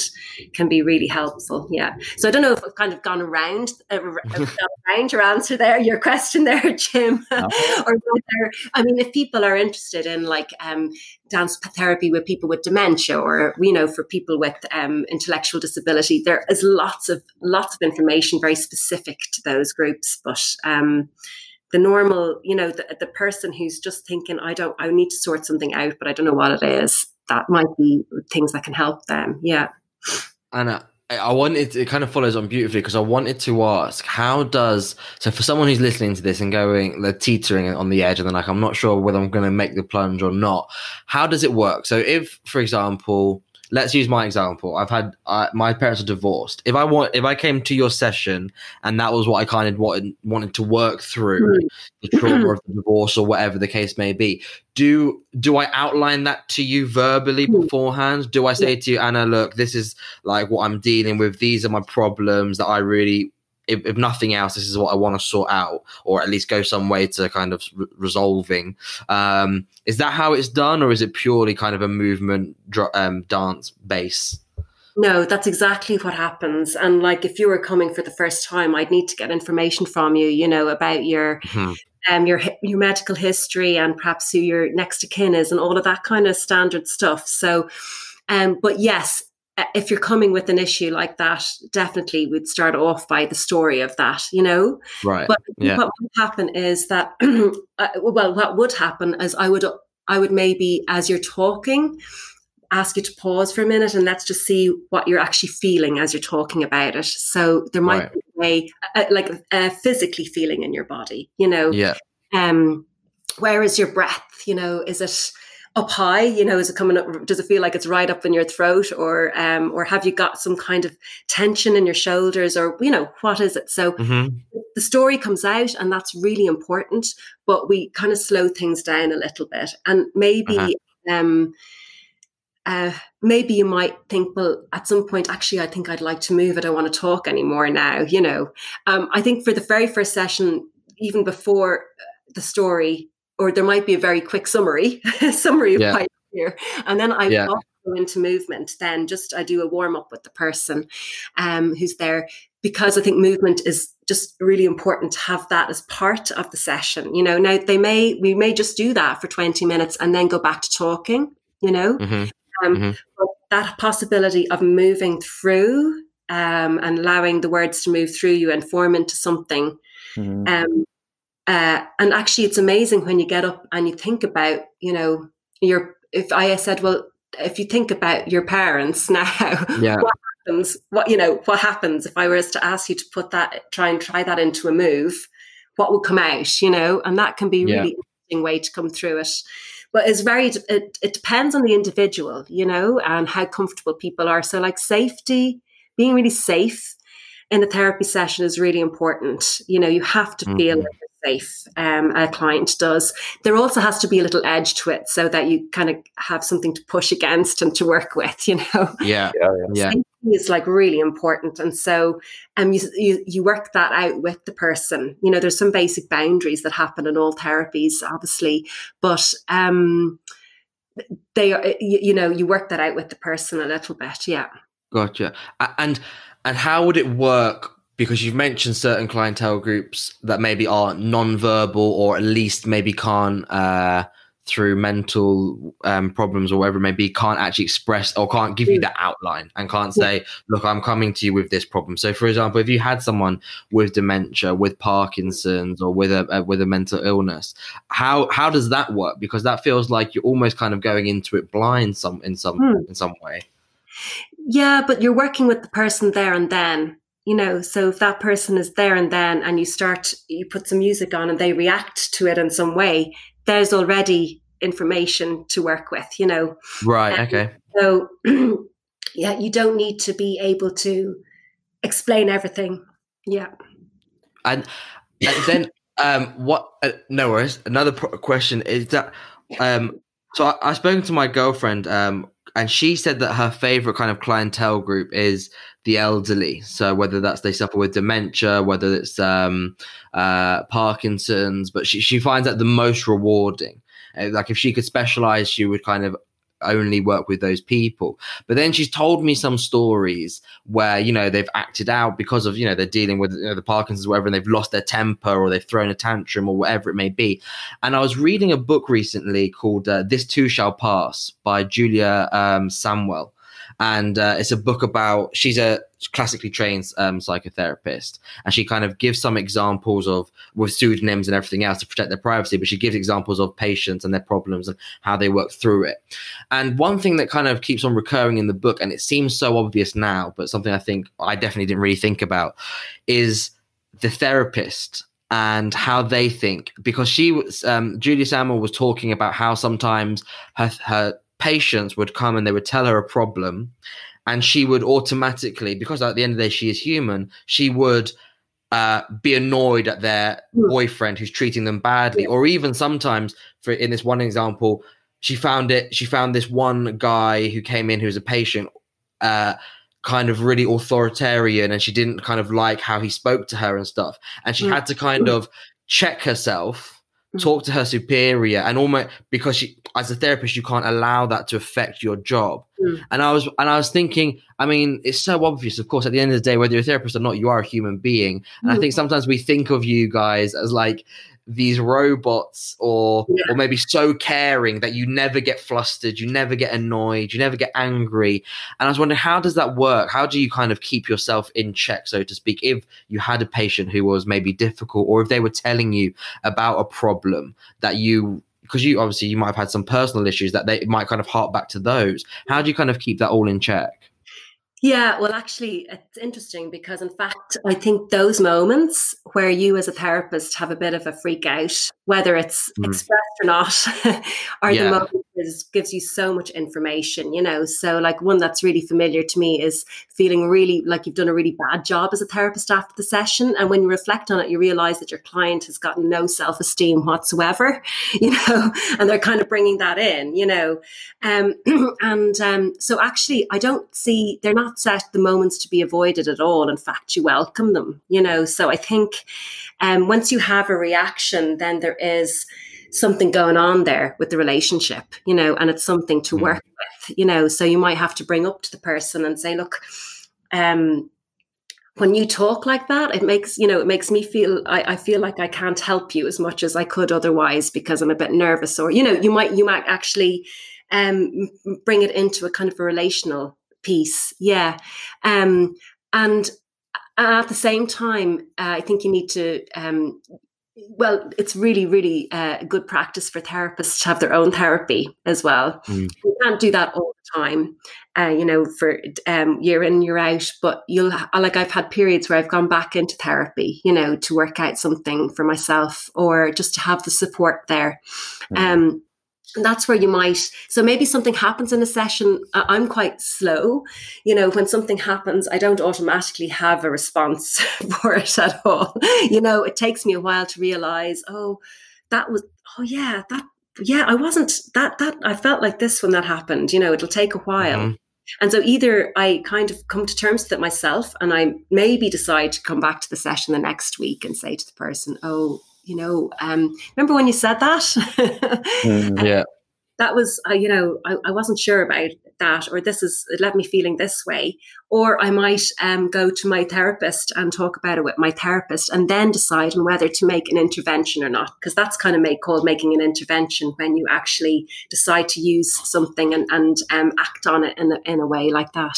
can be really helpful yeah so i don't know if i've kind of gone around uh, around your answer there your question there jim oh. or whether i mean if people are interested in like um, dance therapy with people with dementia or you know for people with um, intellectual disability there is lots of lots of information very specific to those groups but um, the normal, you know, the, the person who's just thinking, I don't, I need to sort something out, but I don't know what it is. That might be things that can help them. Yeah. Anna, I wanted it kind of follows on beautifully because I wanted to ask how does so for someone who's listening to this and going they're teetering on the edge and they're like I'm not sure whether I'm going to make the plunge or not how does it work so if for example let's use my example. I've had uh, my parents are divorced. If I want, if I came to your session and that was what I kind of wanted wanted to work through mm. the trauma of the divorce or whatever the case may be, do do I outline that to you verbally mm. beforehand? Do I say to you, Anna, look, this is like what I'm dealing with. These are my problems that I really if, if, nothing else, this is what I want to sort out, or at least go some way to kind of re- resolving. Um, is that how it's done, or is it purely kind of a movement um, dance base? No, that's exactly what happens. And like, if you were coming for the first time, I'd need to get information from you, you know, about your. Mm-hmm. Um, your your medical history and perhaps who your next of kin is and all of that kind of standard stuff. So, um, but yes, if you're coming with an issue like that, definitely we'd start off by the story of that, you know. Right. But yeah. what would happen is that, uh, well, what would happen is I would, I would maybe as you're talking, ask you to pause for a minute and let's just see what you're actually feeling as you're talking about it. So there might right. be a way, uh, like uh, physically feeling in your body, you know. Yeah. Um, where is your breath? You know, is it up high? You know, is it coming up? Does it feel like it's right up in your throat, or um, or have you got some kind of tension in your shoulders, or you know, what is it? So mm-hmm. the story comes out, and that's really important. But we kind of slow things down a little bit, and maybe. Uh-huh. Um, uh, maybe you might think, well, at some point, actually, I think I'd like to move. I don't want to talk anymore now. You know, um, I think for the very first session, even before the story, or there might be a very quick summary, summary of yeah. here, and then I yeah. go into movement. Then just I do a warm up with the person um, who's there. because I think movement is just really important to have that as part of the session. You know, now they may we may just do that for 20 minutes and then go back to talking, you know. Mm-hmm. Um, mm-hmm. But that possibility of moving through um, and allowing the words to move through you and form into something. Mm-hmm. Um, uh, and actually, it's amazing when you get up and you think about, you know, your. If I said, well, if you think about your parents now, yeah. what happens? What you know, what happens if I was to ask you to put that, try and try that into a move? What would come out? You know, and that can be a really interesting way to come through it. But it's very. It, it depends on the individual, you know, and how comfortable people are. So, like safety, being really safe in a therapy session is really important. You know, you have to mm-hmm. feel safe um, a client does. There also has to be a little edge to it so that you kind of have something to push against and to work with, you know? Yeah. Yeah. yeah. is like really important. And so um, you, you, you work that out with the person. You know, there's some basic boundaries that happen in all therapies, obviously, but um, they are, you, you know, you work that out with the person a little bit. Yeah. Gotcha. And, and how would it work because you've mentioned certain clientele groups that maybe are non-verbal or at least maybe can't uh, through mental um, problems or whatever it may be can't actually express or can't give you mm. that outline and can't say look i'm coming to you with this problem. So for example if you had someone with dementia with parkinson's or with a, a with a mental illness how how does that work? Because that feels like you're almost kind of going into it blind some in some hmm. in some way. Yeah but you're working with the person there and then you know so if that person is there and then and you start you put some music on and they react to it in some way there's already information to work with you know? Right okay. so yeah you don't need to be able to explain everything. Yeah. And, and then um what uh, no worries. Another pro- question is that um so I, i've spoken to my girlfriend um and she said that her favorite kind of clientele group is the elderly. So whether that's they suffer with dementia, whether it's um, uh, Parkinson's, but she, she finds that the most rewarding. Uh, like if she could specialize, she would kind of only work with those people. But then she's told me some stories where, you know, they've acted out because of, you know, they're dealing with you know, the Parkinson's or whatever, and they've lost their temper or they've thrown a tantrum or whatever it may be. And I was reading a book recently called uh, This Too Shall Pass by Julia um, Samuel and uh, it's a book about she's a classically trained um, psychotherapist. And she kind of gives some examples of with pseudonyms and everything else to protect their privacy but she gives examples of patients and their problems and how they work through it. And one thing that kind of keeps on recurring in the book and it seems so obvious now but something i think i definitely didn't really think about is the therapist and how they think. Because she was um, julia samuel was talking about how sometimes her her patients would come and they would tell her a problem and she would automatically because at the end of the day she is human she would uh, be annoyed at their mm. boyfriend who's treating them badly yeah. or even sometimes for in this one example she found it she found this one guy who came in who was a patient uh, kind of really authoritarian and she didn't kind of like how he spoke to her and stuff and she mm. had to kind of check herself Mm. Talk to her superior and almost because she as a therapist you can't allow that to affect your job mm. and i was and i was thinking i mean it's so obvious of course at the end of the day whether you're a therapist or not you are a human being and mm. i think sometimes we think of you guys as like these robots or yeah. or maybe so caring that you never get flustered you never get annoyed you never get angry. And i was wondering how does that work? How do you kind of keep yourself in check so to speak if you had a patient who was maybe difficult or if they were telling you about a problem that you because you obviously you might have had some personal issues that they might kind of hark back to those. How do you kind of keep that all in check yeah, well, actually, it's interesting because, in fact, I think those moments where you as a therapist have a bit of a freak out, whether it's mm. expressed or not, are yeah. the moments that gives you so much information, you know. So, like, one that's really familiar to me is feeling really like you've done a really bad job as a therapist after the session. And when you reflect on it, you realize that your client has got no self esteem whatsoever, you know, and they're kind of bringing that in, you know. Um, and um, so, actually, I don't see, they're not set the moments to be avoided at all. In fact, you welcome them, you know. So I think um, once you have a reaction, then there is something going on there with the relationship, you know, and it's something to mm. work with, you know. So you might have to bring up to the person and say, look, um, when you talk like that, it makes you know it makes me feel I, I, feel like I can't help you as much as I could otherwise because I'm a bit nervous, or you know you might you might actually um, bring it into a kind of a relational piece, yeah, um, and at the same time, uh, I think you need to um, well, it's really, really uh, good practice for therapists to have their own therapy as well. Mm. You can't do that all the time, uh, you know, for um, year in, year out. But you'll, like, I've had periods where I've gone back into therapy, you know, to work out something for myself or just to have the support there. Mm. Um, and that's where you might so maybe something happens in a session i'm quite slow. You know when something happens i don't automatically have a response for it at all. You know it takes me a while to realize oh that was oh yeah that yeah i wasn't that that i felt like this when that happened you know it'll take a while. Mm-hmm. And so either I kind of come to terms with it myself and I maybe decide to come back to the session the next week and say to the person, oh, you know, um, remember when you said that? mm, yeah that was, uh, you know, I, I, wasn't sure about that, or this is, it left me feeling this way. Or I might um, go to my therapist and talk about it with my therapist and then decide on whether to make an intervention or not. Because that's kind of make, called making an intervention when you actually decide to use something and, and um, act on it in a, in a way like that.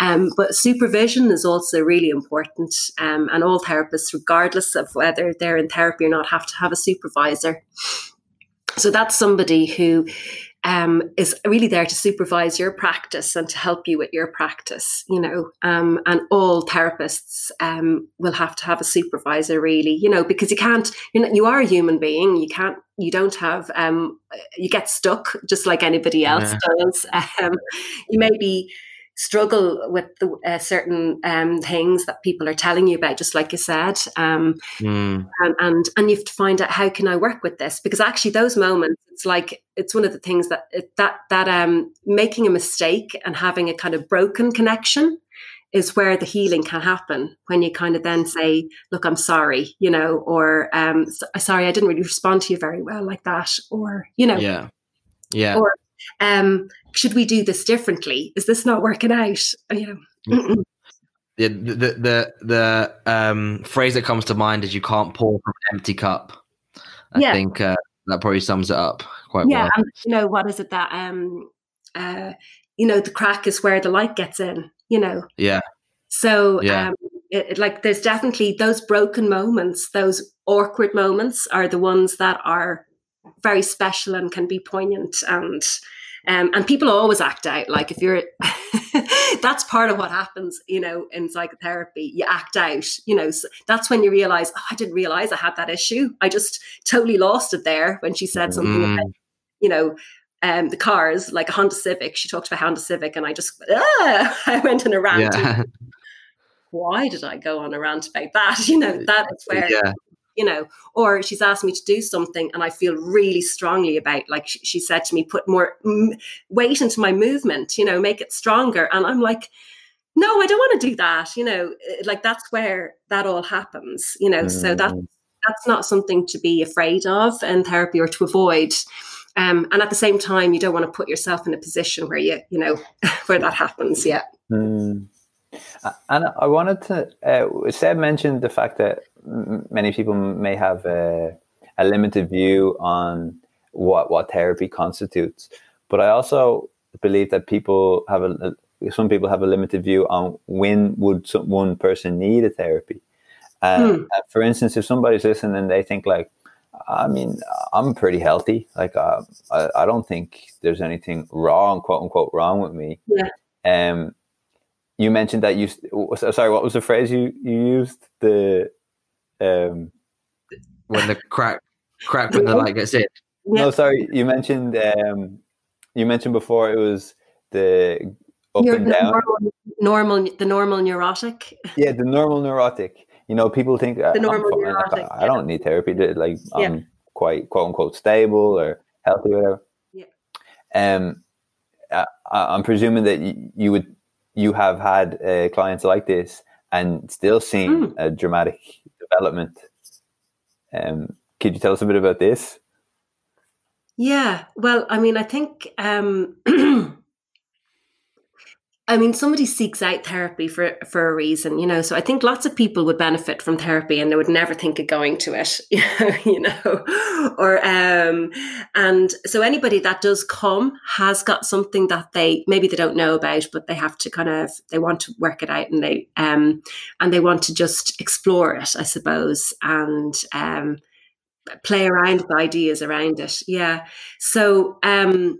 Um, but supervision is also really important. Um, and all therapists, regardless of whether they're in therapy or not, have to have a supervisor. So that's somebody who um, is really there to supervise your practice and to help you with your practice, you know. Um, and all therapists um, will have to have a supervisor, really, you know, because you can't. You know, you are a human being. You can't. You don't have. Um, you get stuck just like anybody else yeah. does. Um, you may be struggle with the uh, certain um, things that people are telling you about, just like you said, um, mm. and, and, and you have to find out how can I work with this? Because actually those moments, it's like it's one of the things that that that um, making a mistake and having a kind of broken connection is where the healing can happen when you kind of then say look i'm sorry you know or um sorry i didn't really respond to you very well like that or you know. Yeah. Yeah. Or um, should we do this differently? Is this not working out? You know. The, the the the um, phrase that comes to mind is "you can't pour from an empty cup." I yeah. think uh, that probably sums it up quite yeah, well. Yeah, you know what is it that um, uh, you know the crack is where the light gets in. You know. Yeah. So yeah. Um, it, it, like there's definitely those broken moments, those awkward moments are the ones that are very special and can be poignant and um, and people always act out like if you're that's part of what happens you know in psychotherapy. You act out you know so that's when you realize oh, i didn't realize i had that issue. I just totally lost it there when she said something mm. about you know um, the cars like a honda civic. She talked about honda civic and i just ah, i went in a rant. Yeah. why did i go on a rant about that? You know that is where yeah you know, or she's asked me to do something and I feel really strongly about, like she, she said to me, put more weight into my movement, you know, make it stronger. And I'm like, no, I don't want to do that. You know, eh, like that's where that all happens, you know, mm. so that that's not something to be afraid of in therapy or to avoid. Um, and at the same time, you don't want to put yourself in a position where you, you know, where that happens. Yeah. Mm. And I wanted to, uh, Seb mentioned the fact that many people may have a, a, limited view on what, what therapy constitutes. But I also believe that people have a, some people have a limited view on when would some, one person need a therapy. hmm. For instance, if somebody's listening and they think like, I mean, I'm pretty healthy. Like, uh, I, I don't think there's anything wrong, quote unquote, wrong with me. Yeah. Um, you mentioned that you sorry what was the phrase you, you used the um when the crack crack when the light gets in. No sorry you mentioned um you mentioned before it was the up You're and down. normal, normal, the normal neurotic. Yeah the normal neurotic. You know people think the normal neurotic, like, I, don't need therapy To, like i'm quite quote unquote stable or healthy or whatever. Yeah. Um I, i'm presuming that you, you would you have had uh, clients like this and still seen mm. a dramatic development. Um, could you tell us a bit about this? Yeah, well, I mean, I think um, I mean, somebody seeks out therapy for for a reason, you know. So I think lots of people would benefit from therapy, and they would never think of going to it, you know. Or um, and so anybody that does come has got something that they maybe they don't know about, but they have to kind of they want to work it out, and they um and they want to just explore it, I suppose, and um play around with ideas around it. Yeah. So um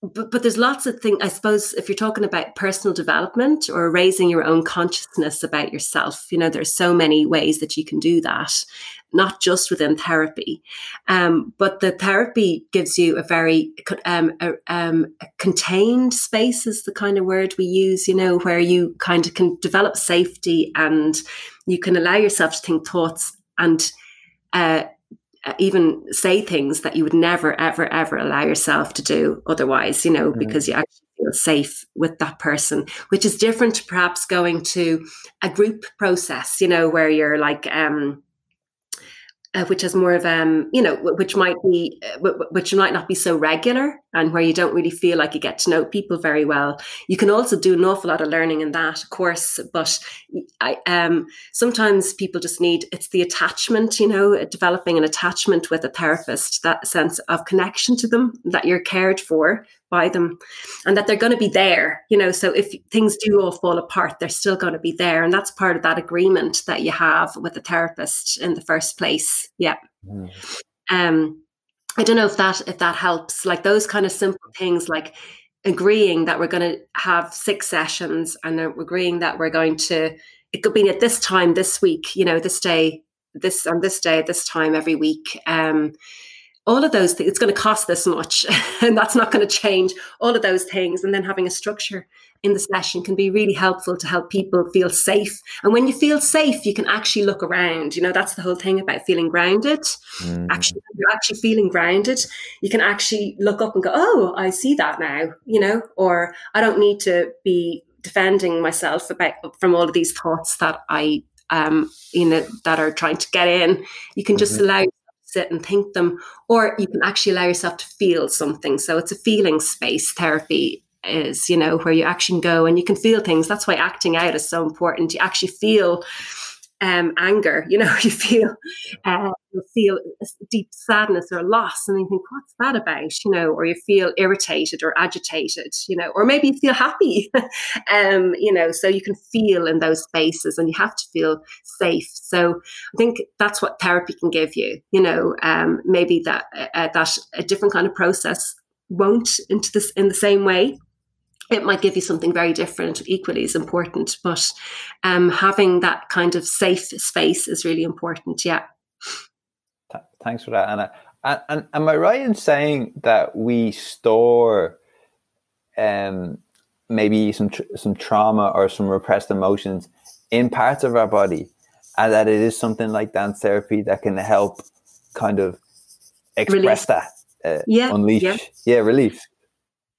but, but there's lots of things i suppose if you're talking about personal development or raising your own consciousness about yourself you know there's so many ways that you can do that not just within therapy. Um, but the therapy gives you a very um, a, um, a contained space is the kind of word we use you know where you kind of can develop safety and you can allow yourself to think thoughts and uh, even say things that you would never, ever, ever allow yourself to do otherwise, you know, mm. because you actually feel safe with that person, which is different to perhaps going to a group process, you know, where you're like, um, uh, which is more of um you know which might be uh, which might not be so regular and where you don't really feel like you get to know people very well. You can also do an awful lot of learning in that of course but i um sometimes people just need it's the attachment you know developing an attachment with a therapist that sense of connection to them that you're cared for by them and that they're going to be there you know so if things do all fall apart they're still going to be there and that's part of that agreement that you have with the therapist in the first place. Yeah. Mm. um i don't know if that if that helps like those kind of simple things like agreeing that we're going to have six sessions and agreeing that we're going to it could be at this time this week you know this day this on this day this time every week um all of those things it's going to cost this much and that's not going to change all of those things and then having a structure in the session can be really helpful to help people feel safe and when you feel safe you can actually look around you know that's the whole thing about feeling grounded mm. actually you're actually feeling grounded you can actually look up and go oh i see that now you know or i don't need to be defending myself about from all of these thoughts that i um you know that are trying to get in you can just mm-hmm. allow sit and think them, or you can actually allow yourself to feel something. So it's a feeling space therapy is, you know, where you actually go and you can feel things. That's why acting out is so important. You actually feel um, anger. You know, you feel uh, you feel deep sadness or loss, and you think, "What's that about?" You know, or you feel irritated or agitated. You know, or maybe you feel happy. um, you know, so you can feel in those spaces, and you have to feel safe. So I think that's what therapy can give you. You know, um, maybe that uh, that a different kind of process won't into this in the same way it might give you something very different, equally as important. But um, having that kind of safe space is really important. Yeah. Thanks for that, Anna. And, and am I right in saying that we store um, maybe some tr- some trauma or some repressed emotions in parts of our body, and that it is something like dance therapy that can help kind of express release. that, uh, yeah, unleash, yeah, yeah release.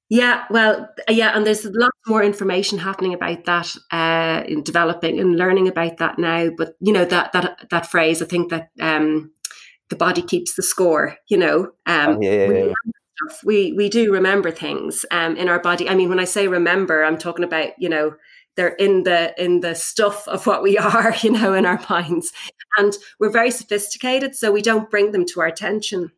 Yeah, well, yeah, and there's lots more information happening about that uh, in developing and learning about that now. But you know that that that phrase, I think that um, the body keeps the score. You know, um, oh, yeah, yeah, we, yeah. we we do remember things um, in our body. I mean, when I say remember, I'm talking about you know they're in the in the stuff of what we are, you know, in our minds, and we're very sophisticated, so we don't bring them to our attention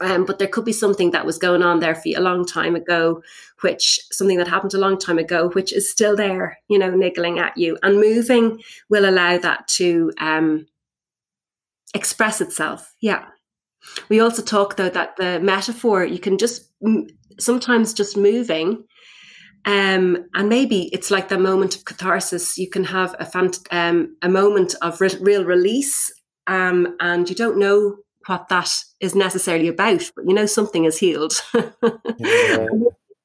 um, but there could be something that was going on there for a long time ago, which something that happened a long time ago, which is still there, you know, niggling at you. And moving will allow that to um, express itself. Yeah. We also talk though that the metaphor you can just sometimes just moving, um, and maybe it's like the moment of catharsis. You can have a fant- um, a moment of re- real release, um, and you don't know what that is necessarily about, but you know something is healed. yeah.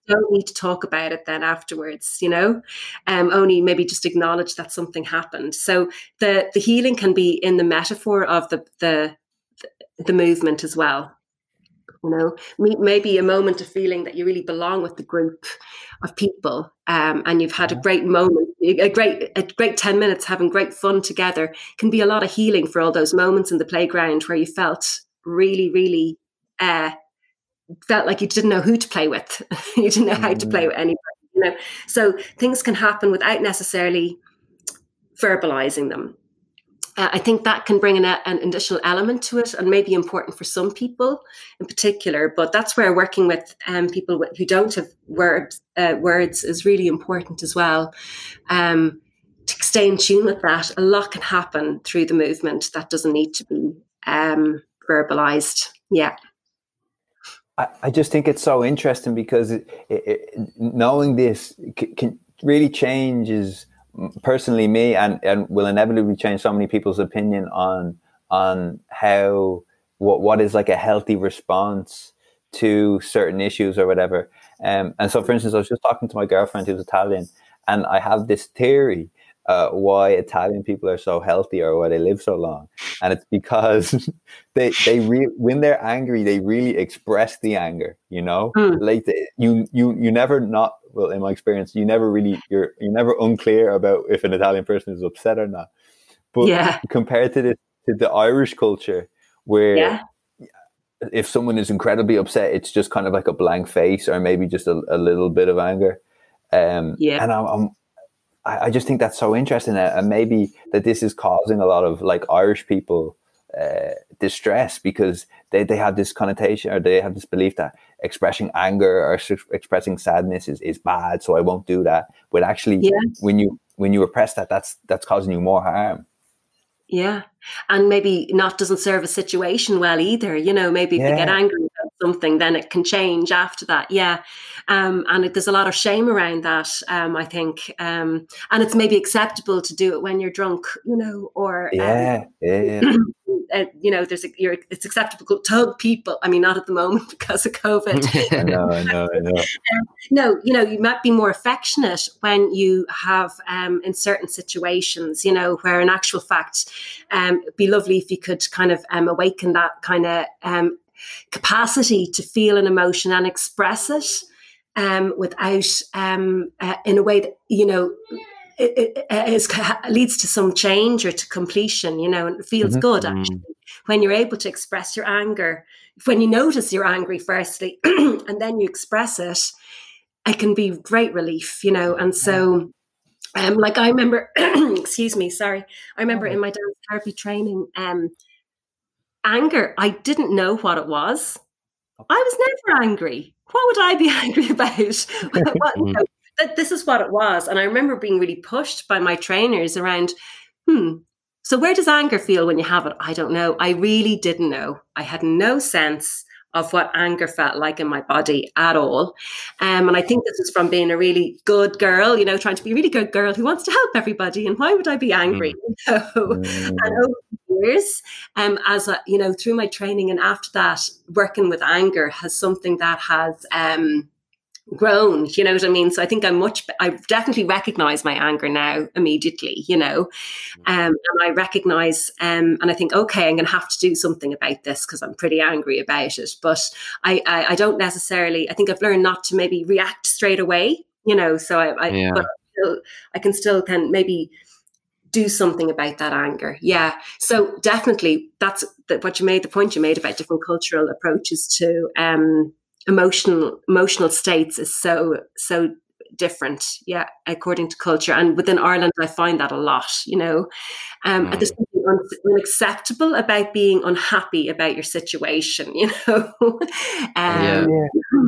don't need to talk about it then afterwards, you know. Um, only maybe just acknowledge that something happened. So the the healing can be in the metaphor of the the the movement as well. You know, maybe a moment of feeling that you really belong with the group of people, um, and you've had a great moment, a great a great ten minutes having great fun together. Can be a lot of healing for all those moments in the playground where you felt really, really uh, felt like you didn't know who to play with. you didn't know how to play mm. with anybody. you know. So things can happen without necessarily verbalizing them. Uh, I think that can bring an, an, additional element to it and maybe important for some people in particular. But that's where working with um, people who don't have words, uh, words is really important as well. Um, to stay in tune with that, a lot can happen through the movement that doesn't need to be um, verbalized. Yeah. I, just think it's so interesting because it, it, knowing this can, can really changes personally me and, and will inevitably change so many people's opinion on on how what what is like a healthy response to certain issues or whatever. Um, and so, for instance, I was just talking to my girlfriend who's Italian, and I have this theory uh, why Italian people are so healthy or why they live so long, and it's because they they re- when they're angry, they really express the anger. You know, mm. like they, you you you never not well in my experience, you never really you're you're never unclear about if an Italian person is upset or not. But yeah. compared to the to the Irish culture, where yeah. if someone is incredibly upset, it's just kind of like a blank face or maybe just a, a little bit of anger. Um, yeah, and I'm, I'm I, just think that's so interesting, and maybe that this is causing a lot of like Irish people uh, distress because they, they have this connotation or they have this belief that expressing anger or expressing sadness is, is bad so i won't do that but actually yeah. when you when you repress that that's that's causing you more harm yeah and maybe not doesn't serve a situation well either you know maybe if yeah. they get angry something then it can change after that yeah um, and it, there's a lot of shame around that um, i think um, and it's maybe acceptable to do it when you're drunk you know or yeah, um, yeah, yeah. uh, you know, there's a, you're, it's acceptable to hug people. I mean, not at the moment because of COVID. I know, I know, I know. Um, no, you know, you might be more affectionate when you have, um, in certain situations, you know, where in actual fact, um, it'd be lovely if you could kind of um, awaken that kind of um, capacity to feel an emotion and express it. Um, without um, uh, in a way that you know it, it leads to some change or to completion, you know, and it feels mm-hmm. good mm. actually when you're able to express your anger. When you notice you're angry, firstly, and then you express it, it can be great relief, you know. And so, um, like I remember, excuse me, sorry, I remember in my dance therapy training, um, anger. I didn't know what it was. I was never angry. What would I be angry about? what, you know, that this is what it was. And I remember being really pushed by my trainers around, hmm, so where does anger feel when you have it? I don't know. I really didn't know. I had no sense of what anger felt like in my body at all. Um, and I think this is from being a really good girl, you know, trying to be a really good girl who wants to help everybody. And why would I be angry? Mm. mm. And over the years, um, as a, you know, through my training and after that, working with anger has something that has um, grown you know what i mean? So i think i'm much i definitely recognize my anger now immediately you know? Mm. um, and i recognize um, and i think okay i'm going to have to do something about this because i'm pretty angry about it. But I, I, I don't necessarily i think i've learned not to maybe react straight away you know? So i, I yeah. but still, i can still can maybe do something about that anger. Yeah. So definitely that's the, what you made the point you made about different cultural approaches to um emotional emotional states is so so different yeah according to culture. And within ireland i find that a lot you know? Um mm. there's something unacceptable about being unhappy about your situation you know? Um, yeah.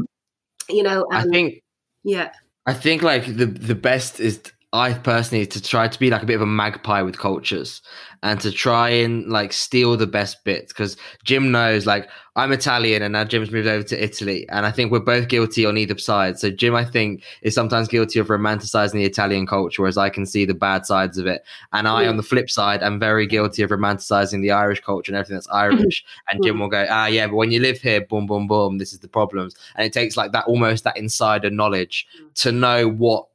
you know um, i think yeah. I think like the the best is I personally to try to be like a bit of a magpie with cultures and to try and like steal the best bits because Jim knows like I'm Italian and now Jim's moved over to Italy and I think we're both guilty on either side. So Jim I think is sometimes guilty of romanticizing the Italian culture whereas I can see the bad sides of it. And I on the flip side am very guilty of romanticizing the Irish culture and everything that's Irish. and Jim will go, ah yeah, but when you live here, boom, boom, boom, this is the problems. And it takes like that almost that insider knowledge mm. to know what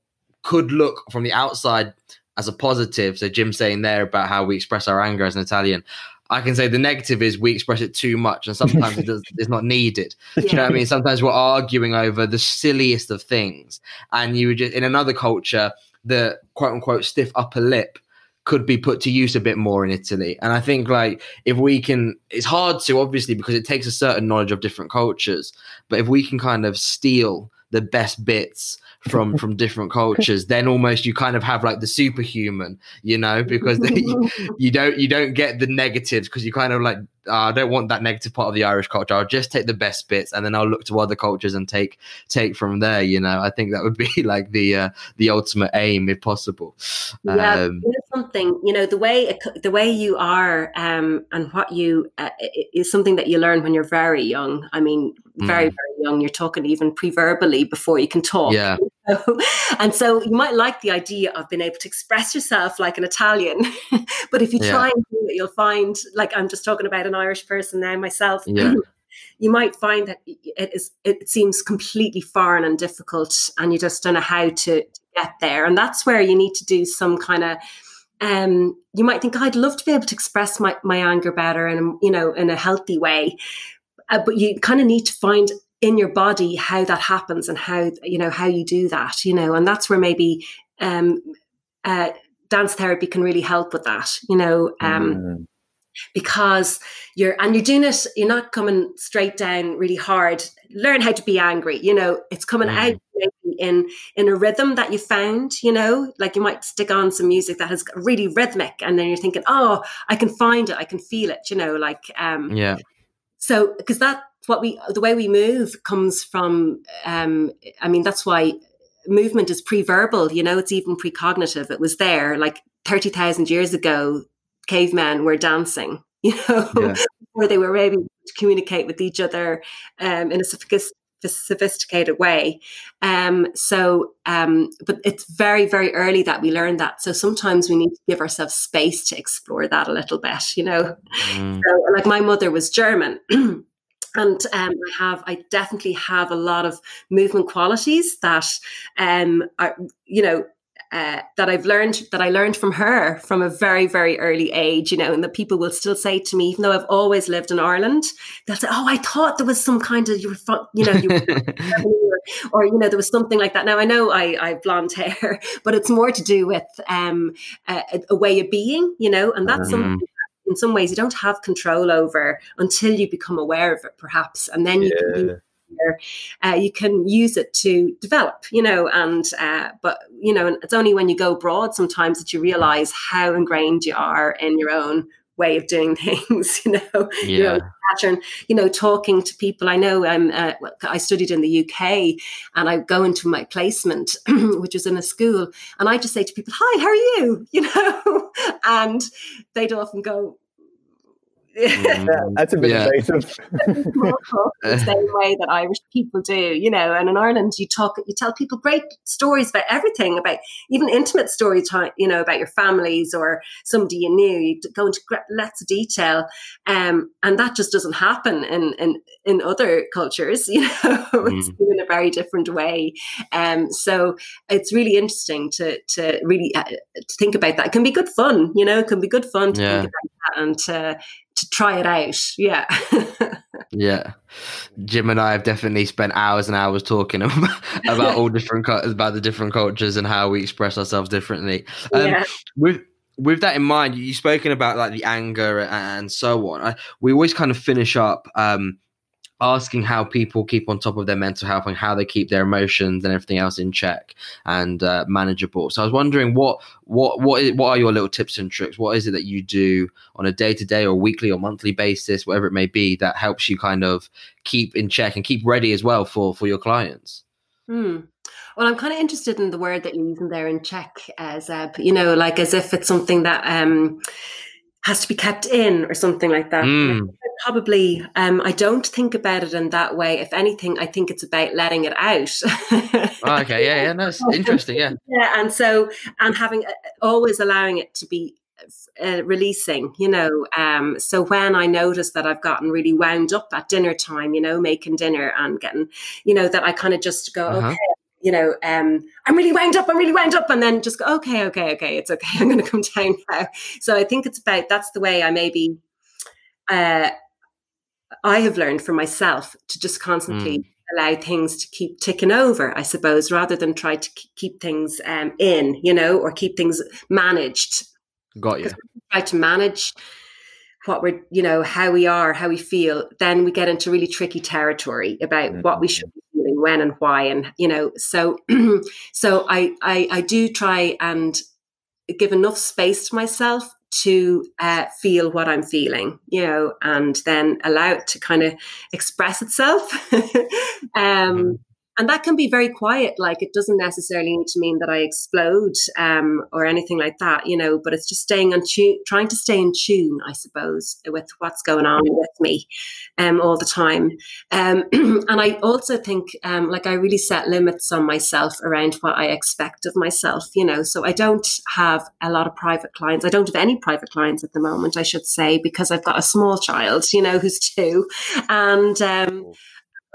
could look from the outside as a positive. So Jim saying there about how we express our anger as an Italian. I can say the negative is we express it too much, and sometimes it does, it's not needed. Yeah. you know what I mean? Sometimes we're arguing over the silliest of things, and you would just in another culture, the quote unquote stiff upper lip could be put to use a bit more in Italy. And I think like if we can, it's hard to obviously because it takes a certain knowledge of different cultures, but if we can kind of steal the best bits from from different cultures, then almost you kind of have like the superhuman, you know, because you, you don't you don't get the negatives because you kind of like uh, I don't want that negative part of the Irish culture. I'll just take the best bits, and then I'll look to other cultures and take take from there. You know, I think that would be like the uh, the ultimate aim, if possible. Yeah, um, something. You know, the way the way you are um, and what you uh, is something that you learn when you're very young. I mean, very mm. very young. You're talking even pre-verbally before you can talk. Yeah. and so you might like the idea of being able to express yourself like an Italian, but if you try and do it, you'll find like I'm just talking about an Irish person now myself. Yeah. you might find that it is it seems completely foreign and difficult, and you just don't know how to get there. And that's where you need to do some kind of um, you might think, oh, I'd love to be able to express my, my anger better and, you know, in a healthy way. Uh, but you kind of need to find in your body how that happens and how you know how you do that you know and that's where maybe um, uh, dance therapy can really help with that you know um, mm. because you're and you're doing it you're not coming straight down really hard learn how to be angry you know it's coming mm. out in in a rhythm that you found you know like you might stick on some music that has really rhythmic and then you're thinking oh i can find it i can feel it you know like um yeah so because that what we the way we move comes from um i mean that's why movement is pre-verbal you know it's even precognitive it was there like 30,000 years ago cavemen were dancing you know yeah. where they were able to communicate with each other um, in a sophisticated way um, so um, but it's very very early that we learn that so sometimes we need to give ourselves space to explore that a little bit you know mm. so, like my mother was german and um, I have, I definitely have a lot of movement qualities that, um, are, you know, uh, that I've learned that I learned from her from a very very early age, you know, and that people will still say to me, even though I've always lived in Ireland, they'll say, "Oh, I thought there was some kind of you were, you know, you were, or you know, there was something like that." Now I know I, I have blonde hair, but it's more to do with um, a, a, way of being, you know, and that's mm. something in some ways you don't have control over until you become aware of it, perhaps, and then you yeah. can. Uh, you can use it to develop, you know, and uh, but you know, it's only when you go abroad sometimes that you realize how ingrained you are in your own way of doing things you know yeah. you know pattern you know talking to people i know um, uh, i studied in the uk and i go into my placement which was in a school and i just say to people hi how are you you know and they'd often go yeah, that's a bit yeah. invasive. the same way that Irish people do, you know. And in Ireland, you talk, you tell people great stories about everything, about even intimate story time, you know, about your families or somebody you knew. You go into lots of detail, um, and that just doesn't happen in in in other cultures. You know, mm. it's in a very different way. Um, so it's really interesting to to really uh, to think about that. It can be good fun, you know. It can be good fun to yeah. think about that and to to try it out. Yeah. yeah. Jim and I have definitely spent hours and hours talking about, about all different about the different cultures and how we express ourselves differently. Um, yeah. With with that in mind, you've spoken about like the anger and so on. I, we always kind of finish up um, asking how people keep on top of their mental health and how they keep their emotions and everything else in check and uh, manageable. So I was wondering what what what is, what are your little tips and tricks? What is it that you do on a day to day or weekly or monthly basis, whatever it may be, that helps you kind of keep in check and keep ready as well for for your clients? Hmm. Well, I'm kind of interested in the word that you're using there in check, uh, You know, like as if it's something that um, has to be kept in or something like that. Mm. Probably, um, I don't think about it in that way. If anything, I think it's about letting it out. oh, okay, yeah, yeah, that's interesting. Yeah, yeah, and so and having uh, always allowing it to be uh, releasing, you know. Um, so when I notice that I've gotten really wound up at dinner time, you know, making dinner and getting, you know, that I kind of just go, uh-huh. okay, you know, um, I'm really wound up, I'm really wound up, and then just go, okay, okay, okay, it's okay, I'm going to come down now. So I think it's about that's the way I maybe uh, I have learned for myself to just constantly mm. allow things to keep ticking over, I suppose, rather than try to keep things um, in, you know, or keep things managed. Got you. Try to manage what we're, you know, how we are, how we feel, then we get into really tricky territory about mm-hmm. what we mm-hmm. should be when and why and you know so so I, I i do try and give enough space to myself to uh, feel what I'm feeling, you know, and then allow it to kind of express itself. um, mm-hmm and that can be very quiet like it doesn't necessarily need to mean that i explode um, or anything like that you know but it's just staying on tune trying to stay in tune i suppose with what's going on with me um, all the time. Um, and i also think um, like i really set limits on myself around what i expect of myself you know so i don't have a lot of private clients. I don't have any private clients at the moment i should say because i've got a small child you know who's two. And um,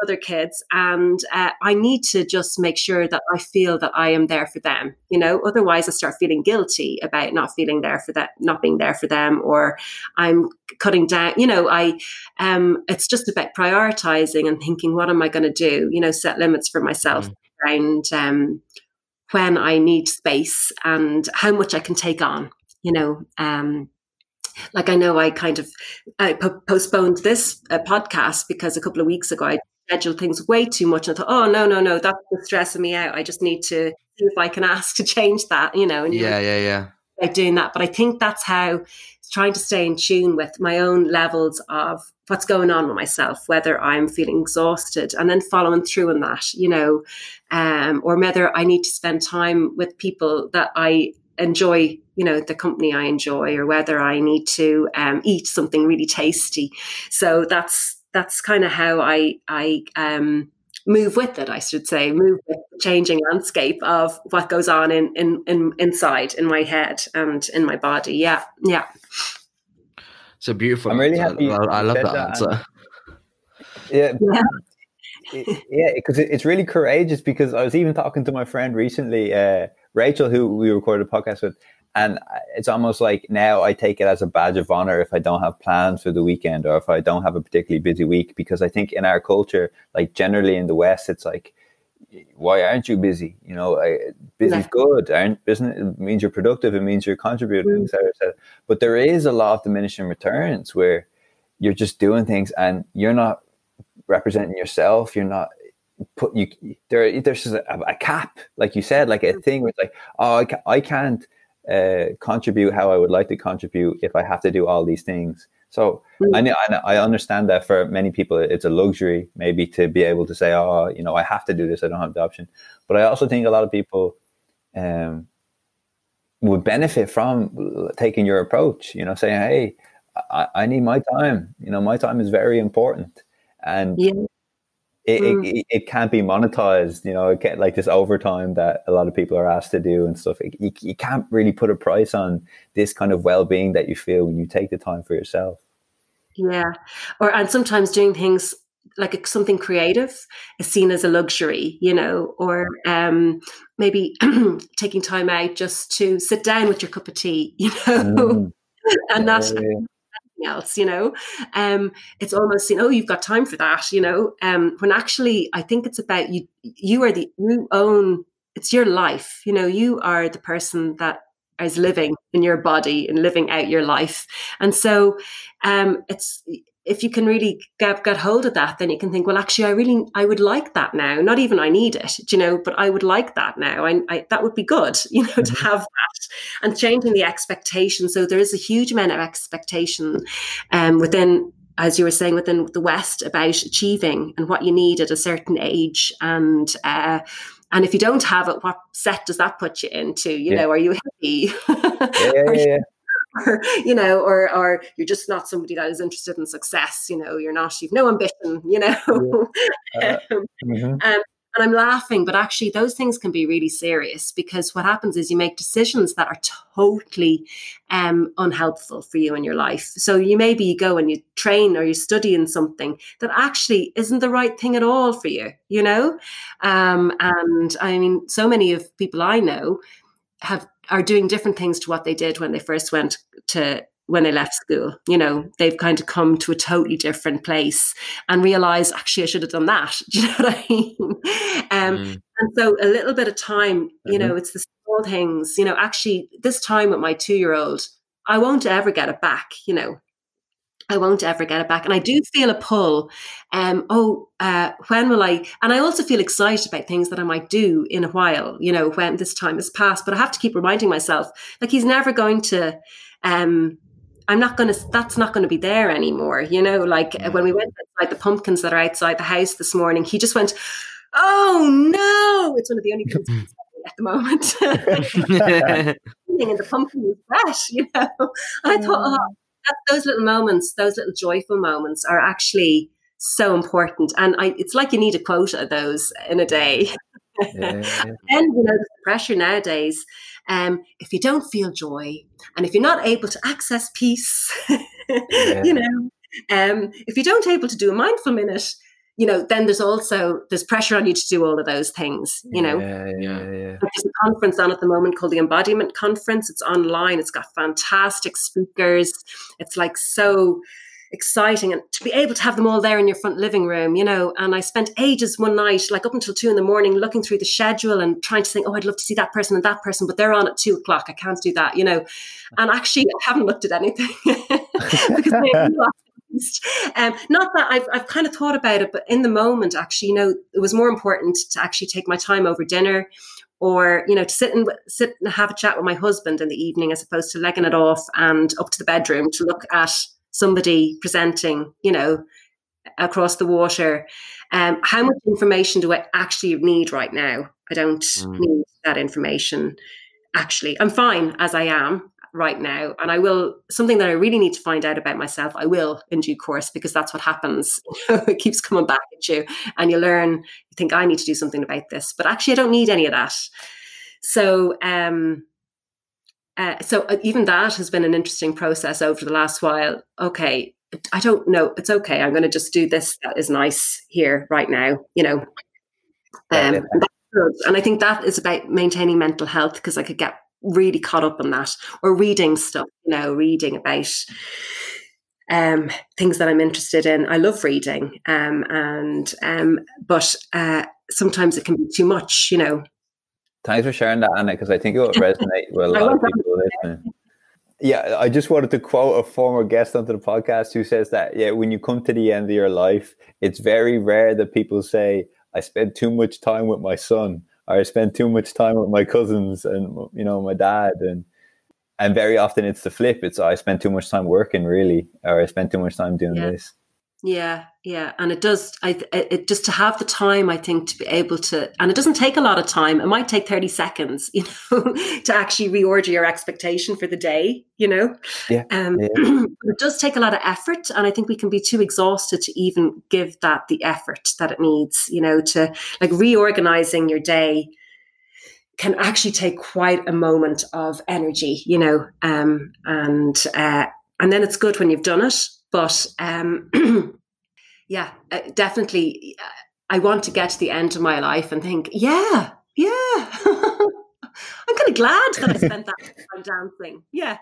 other kids and uh, i need to just make sure that i feel that i am there for them you know? Otherwise i start feeling guilty about not feeling there for that not being there for them or i'm cutting down you know i um it's just about prioritizing and thinking what am i going to do? You know set limits for myself mm. around um when i need space and how much i can take on you know? Um like I know I kind of I postponed this uh, podcast because a couple of weeks ago I schedule things way too much. And I thought, oh no, no, no, that's stressing me out. I just need to see if I can ask to change that, you know. And yeah, yeah, yeah. Like doing that, but I think that's how trying to stay in tune with my own levels of what's going on with myself, whether I'm feeling exhausted, and then following through on that, you know, um, or whether I need to spend time with people that I enjoy you know the company i enjoy or whether i need to um, eat something really tasty so that's that's kind of how I I um, move with it. I should say, move with the changing landscape of what goes on in in, in inside in my head and in my body. Yeah, yeah. So beautiful. I'm really happy. I, I love that, that answer. Yeah. yeah. yeah, because it's really courageous. Because I was even talking to my friend recently, uh, Rachel, who we recorded a podcast with, and it's almost like now I take it as a badge of honor if I don't have plans for the weekend or if I don't have a particularly busy week. Because I think in our culture, like generally in the West, it's like, why aren't you busy? You know, busy's yeah. good. Aren't business it means you're productive. It means you're contributing, mm. et cetera, et cetera. But there is a lot of diminishing returns where you're just doing things and you're not representing yourself. You're not put you there. There's just a, a cap, like you said, like a mm. thing where it's like, oh, I, I can't uh, contribute how I would like to contribute if I have to do all these things. So mm. I, know, I understand that for many people it's a luxury maybe to be able to say, oh, you know, I have to do this. I don't have the option. But I also think a lot of people um, would benefit from taking your approach. You know, saying, hey, I, I need my time. You know, my time is very important, and yeah it, mm. it, it, can't be monetized, you know, it like this overtime that a lot of people are asked to do and stuff. It, you, you can't really put a price on this kind of well-being that you feel when you take the time for yourself. Yeah. Or, and sometimes doing things like something creative is seen as a luxury, you know, or um, maybe taking time out just to sit down with your cup of tea, you know, mm. and not yeah else you know? Um it's almost you know you've got time for that you know? Um when actually i think it's about you you are the you own it's your life you know? You are the person that is living in your body and living out your life. And so um it's if you can really get, get hold of that, then you can think, well, actually, I really, I would like that now. Not even I need it, you know, but I would like that now. I, I that would be good, you know, mm-hmm. to have that and changing the expectation. So there is a huge amount of expectation um, within as you were saying within the West about achieving and what you need at a certain age and uh, and if you don't have it, what set does that put you into? You yeah. know, are you happy? yeah, yeah, yeah or you know or or you're just not somebody that is interested in success you know you're not you've no ambition you know yeah. uh, um, mm-hmm. um, and I'm laughing, but actually, those things can be really serious because what happens is you make decisions that are totally um, unhelpful for you in your life. So you maybe you go and you train or you study in something that actually isn't the right thing at all for you, you know? Um, and I mean, so many of people I know have are doing different things to what they did when they first went to when they left school. You know, they've kind of come to a totally different place and realize, actually, I should have done that. Do you know what I mean? Um, mm. And so a little bit of time, you mm-hmm. know, it's the small things, you know, actually, this time with my two year old, I won't ever get it back, you know. I won't ever get it back. And I do feel a pull. Um, oh, uh, when will I? And I also feel excited about things that I might do in a while, you know, when this time has passed. But I have to keep reminding myself, like, he's never going to, um, I'm not going to, that's not going to be there anymore. You know, like mm. when we went outside the pumpkins that are outside the house this morning, he just went, oh no, it's one of the only things at the moment. and the pumpkin is fresh, you know. And I thought, oh, that, those little moments, those little joyful moments are actually so important. And I, it's like you need a quota of those in a day. Yeah. and you know the pressure nowadays. Um, if you don't feel joy, and if you're not able to access peace, yeah. you know, um, if you don't able to do a mindful minute, you know, then there's also there's pressure on you to do all of those things. You know, yeah, yeah, yeah. There's a conference on at the moment called the Embodiment Conference. It's online. It's got fantastic speakers. It's like so exciting and to be able to have them all there in your front living room, you know. And I spent ages one night, like up until two in the morning, looking through the schedule and trying to think, oh, I'd love to see that person and that person, but they're on at two o'clock. I can't do that, you know. And actually, I haven't looked at anything because um, not that I've, I've kind of thought about it, but in the moment, actually, you know, it was more important to actually take my time over dinner or, you know, to sit and sit and have a chat with my husband in the evening as opposed to legging it off and up to the bedroom to look at somebody presenting, you know, across the water. Um, how much information do I actually need right now? I don't mm. need that information. Actually, I'm fine as I am right now. And i will something that i really need to find out about myself i will in due course because that's what happens. It keeps coming back at you and you learn you think i need to do something about this but actually i don't need any of that. So um uh, so uh, even that has been an interesting process over the last while. Okay i don't know it's okay i'm going to just do this that is nice here right now you know? Um, and I think that is about maintaining mental health because I could get really caught up in that or reading stuff, you know, reading about um, things that I'm interested in. I love reading, um, and um, but uh, sometimes it can be too much, you know. Thanks for sharing that, Anna, because I think it will resonate with a lot of people listening. Yeah, I just wanted to quote a former guest onto the podcast who says that yeah, when you come to the end of your life, it's very rare that people say, "I spent too much time with my son." Or I spend too much time with my cousins and you know my dad and and very often it's the flip. It's I spend too much time working really, or I spend too much time doing yeah. this. Yeah, yeah, and it does. I it just to have the time. I think to be able to, and it doesn't take a lot of time. It might take thirty seconds, you know, to actually reorder your expectation for the day. You know, yeah. Um, yeah. it does take a lot of effort, and I think we can be too exhausted to even give that the effort that it needs. You know, to like reorganizing your day can actually take quite a moment of energy. You know, um, and uh, and then it's good when you've done it but um, yeah, uh, definitely, uh, I want to get to the end of my life and think, yeah, yeah. I'm kind of glad that I spent that time dancing. Yeah.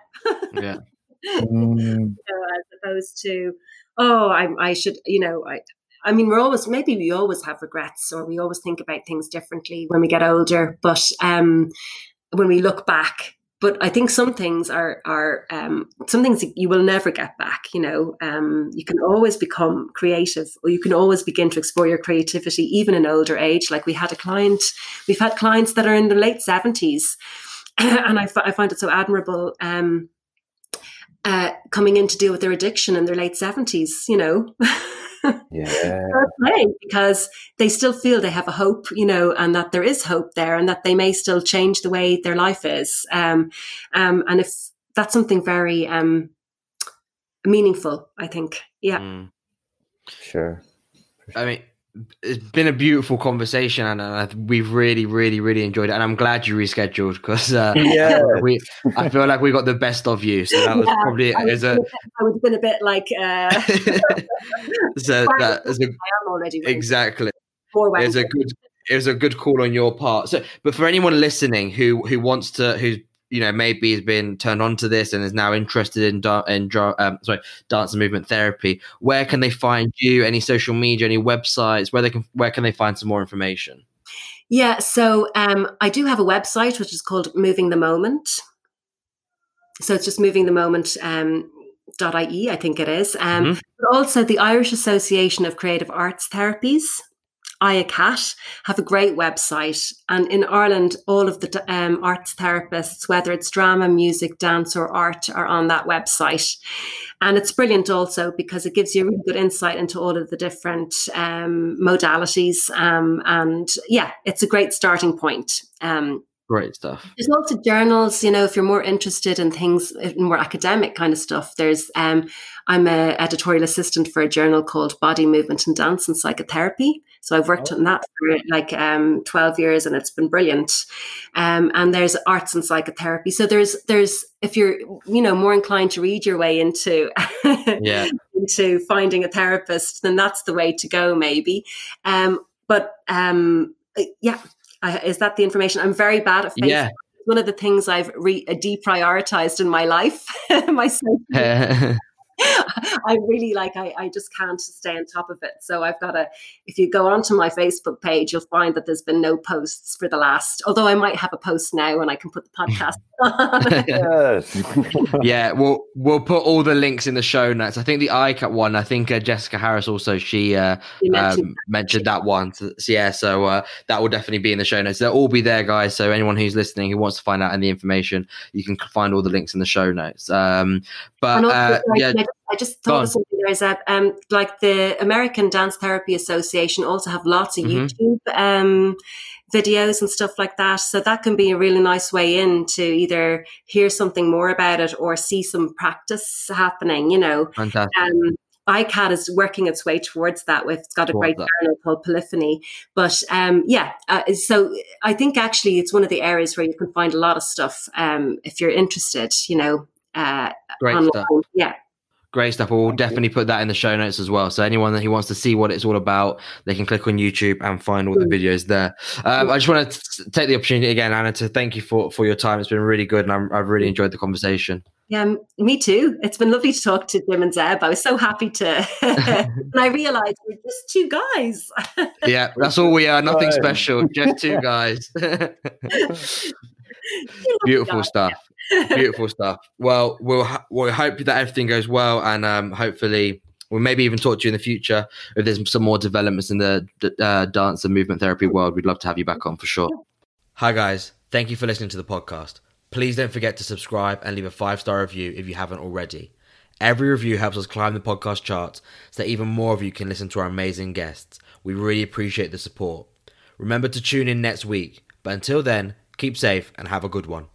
yeah. Mm. you know, as opposed to, oh, I, I should, you know, I, I mean, we're always maybe we always have regrets, or we always think about things differently when we get older. But um, when we look back, but I think some things are are um, some things you will never get back. You know, um, you can always become creative, or you can always begin to explore your creativity, even in older age. Like we had a client, we've had clients that are in the late seventies, and I, f- I find it so admirable. Um, uh, coming in to deal with their addiction in their late seventies, you know. yeah. because they still feel they have a hope, you know, and that there is hope there and that they may still change the way their life is. Um, um, and if that's something very um, meaningful, I think. Yeah. Mm. Sure. sure. I mean, it's been a beautiful conversation and uh, we've really really really enjoyed it and i'm glad you rescheduled because uh, yeah. we i feel like we got the best of you so that was yeah, probably I was, a, I would have been a bit like uh so that is a, already exactly. It's a good it was a good call on your part. So but for anyone listening who who wants to who's you know maybe has been turned on to this and is now interested in in um, sorry dance and movement therapy where can they find you any social media any websites where they can where can they find some more information yeah so um, i do have a website which is called moving the moment so it's just moving the moment um, .ie, I think it is. Um, mm-hmm. But also the Irish Association of Creative Arts Therapies. IACAT have a great website, and in Ireland, all of the um, arts therapists, whether it's drama, music, dance, or art, are on that website. And it's brilliant also because it gives you a really good insight into all of the different um, modalities. Um, and yeah, it's a great starting point. Um, Great stuff. There's also journals, you know, if you're more interested in things, more academic kind of stuff. There's, um, I'm an editorial assistant for a journal called Body Movement and Dance and Psychotherapy. So I've worked oh. on that for like um, 12 years and it's been brilliant. Um, and there's arts and psychotherapy. So there's, there's, if you're, you know, more inclined to read your way into, yeah. into finding a therapist, then that's the way to go maybe. Um, but, um, yeah, I, is that the information? I'm very bad at Facebook. Yeah. One of the things I've re- deprioritized in my life, my social I really like I, I just can't stay on top of it. So I've got to if you go onto my Facebook page, you'll find that there's been no posts for the last although I might have a post now and I can put the podcast on. yeah, we'll we'll put all the links in the show notes. I think the IACAT one, I think uh, Jessica Harris also she uh, mentioned, um, mentioned that one. So, yeah, so uh, that will definitely be in the show notes. They'll all be there, guys. So anyone who's listening who wants to find out any information, you can find all the links in the show notes. Um, but also, uh, yeah. I just thought of something there is that um, like the American Dance Therapy Association also have lots of mm-hmm. YouTube um, videos and stuff like that. So that can be a really nice way in to either hear something more about it or see some practice happening, you know. Fantastic. Um, IACAT is working its way towards that. With it's got a great journal called Polyphony, but um, yeah. Uh, so I think actually it's one of the areas where you can find a lot of stuff um, if you're interested. You know, uh, great online. stuff. Yeah. Great stuff. We'll definitely put that in the show notes as well. So anyone that who wants to see what it's all about, they can click on YouTube and find all the videos there. Um, I just want to take the opportunity again, Anna, to thank you for for your time. It's been really good, and i have really enjoyed the conversation. Yeah, me too. It's been lovely to talk to Jim and Zeb. I was so happy to, and I realised we're just two guys. yeah, that's all we are. Nothing special, just two guys. Beautiful stuff. Beautiful stuff. Well, we'll we'll hope that everything goes well, and um, hopefully we'll maybe even talk to you in the future if there's some more developments in the uh, dance and movement therapy world. We'd love to have you back on for sure. Hi guys, thank you for listening to the podcast. Please don't forget to subscribe and leave a five star review if you haven't already. Every review helps us climb the podcast charts so that even more of you can listen to our amazing guests. We really appreciate the support. Remember to tune in next week, but until then, keep safe and have a good one.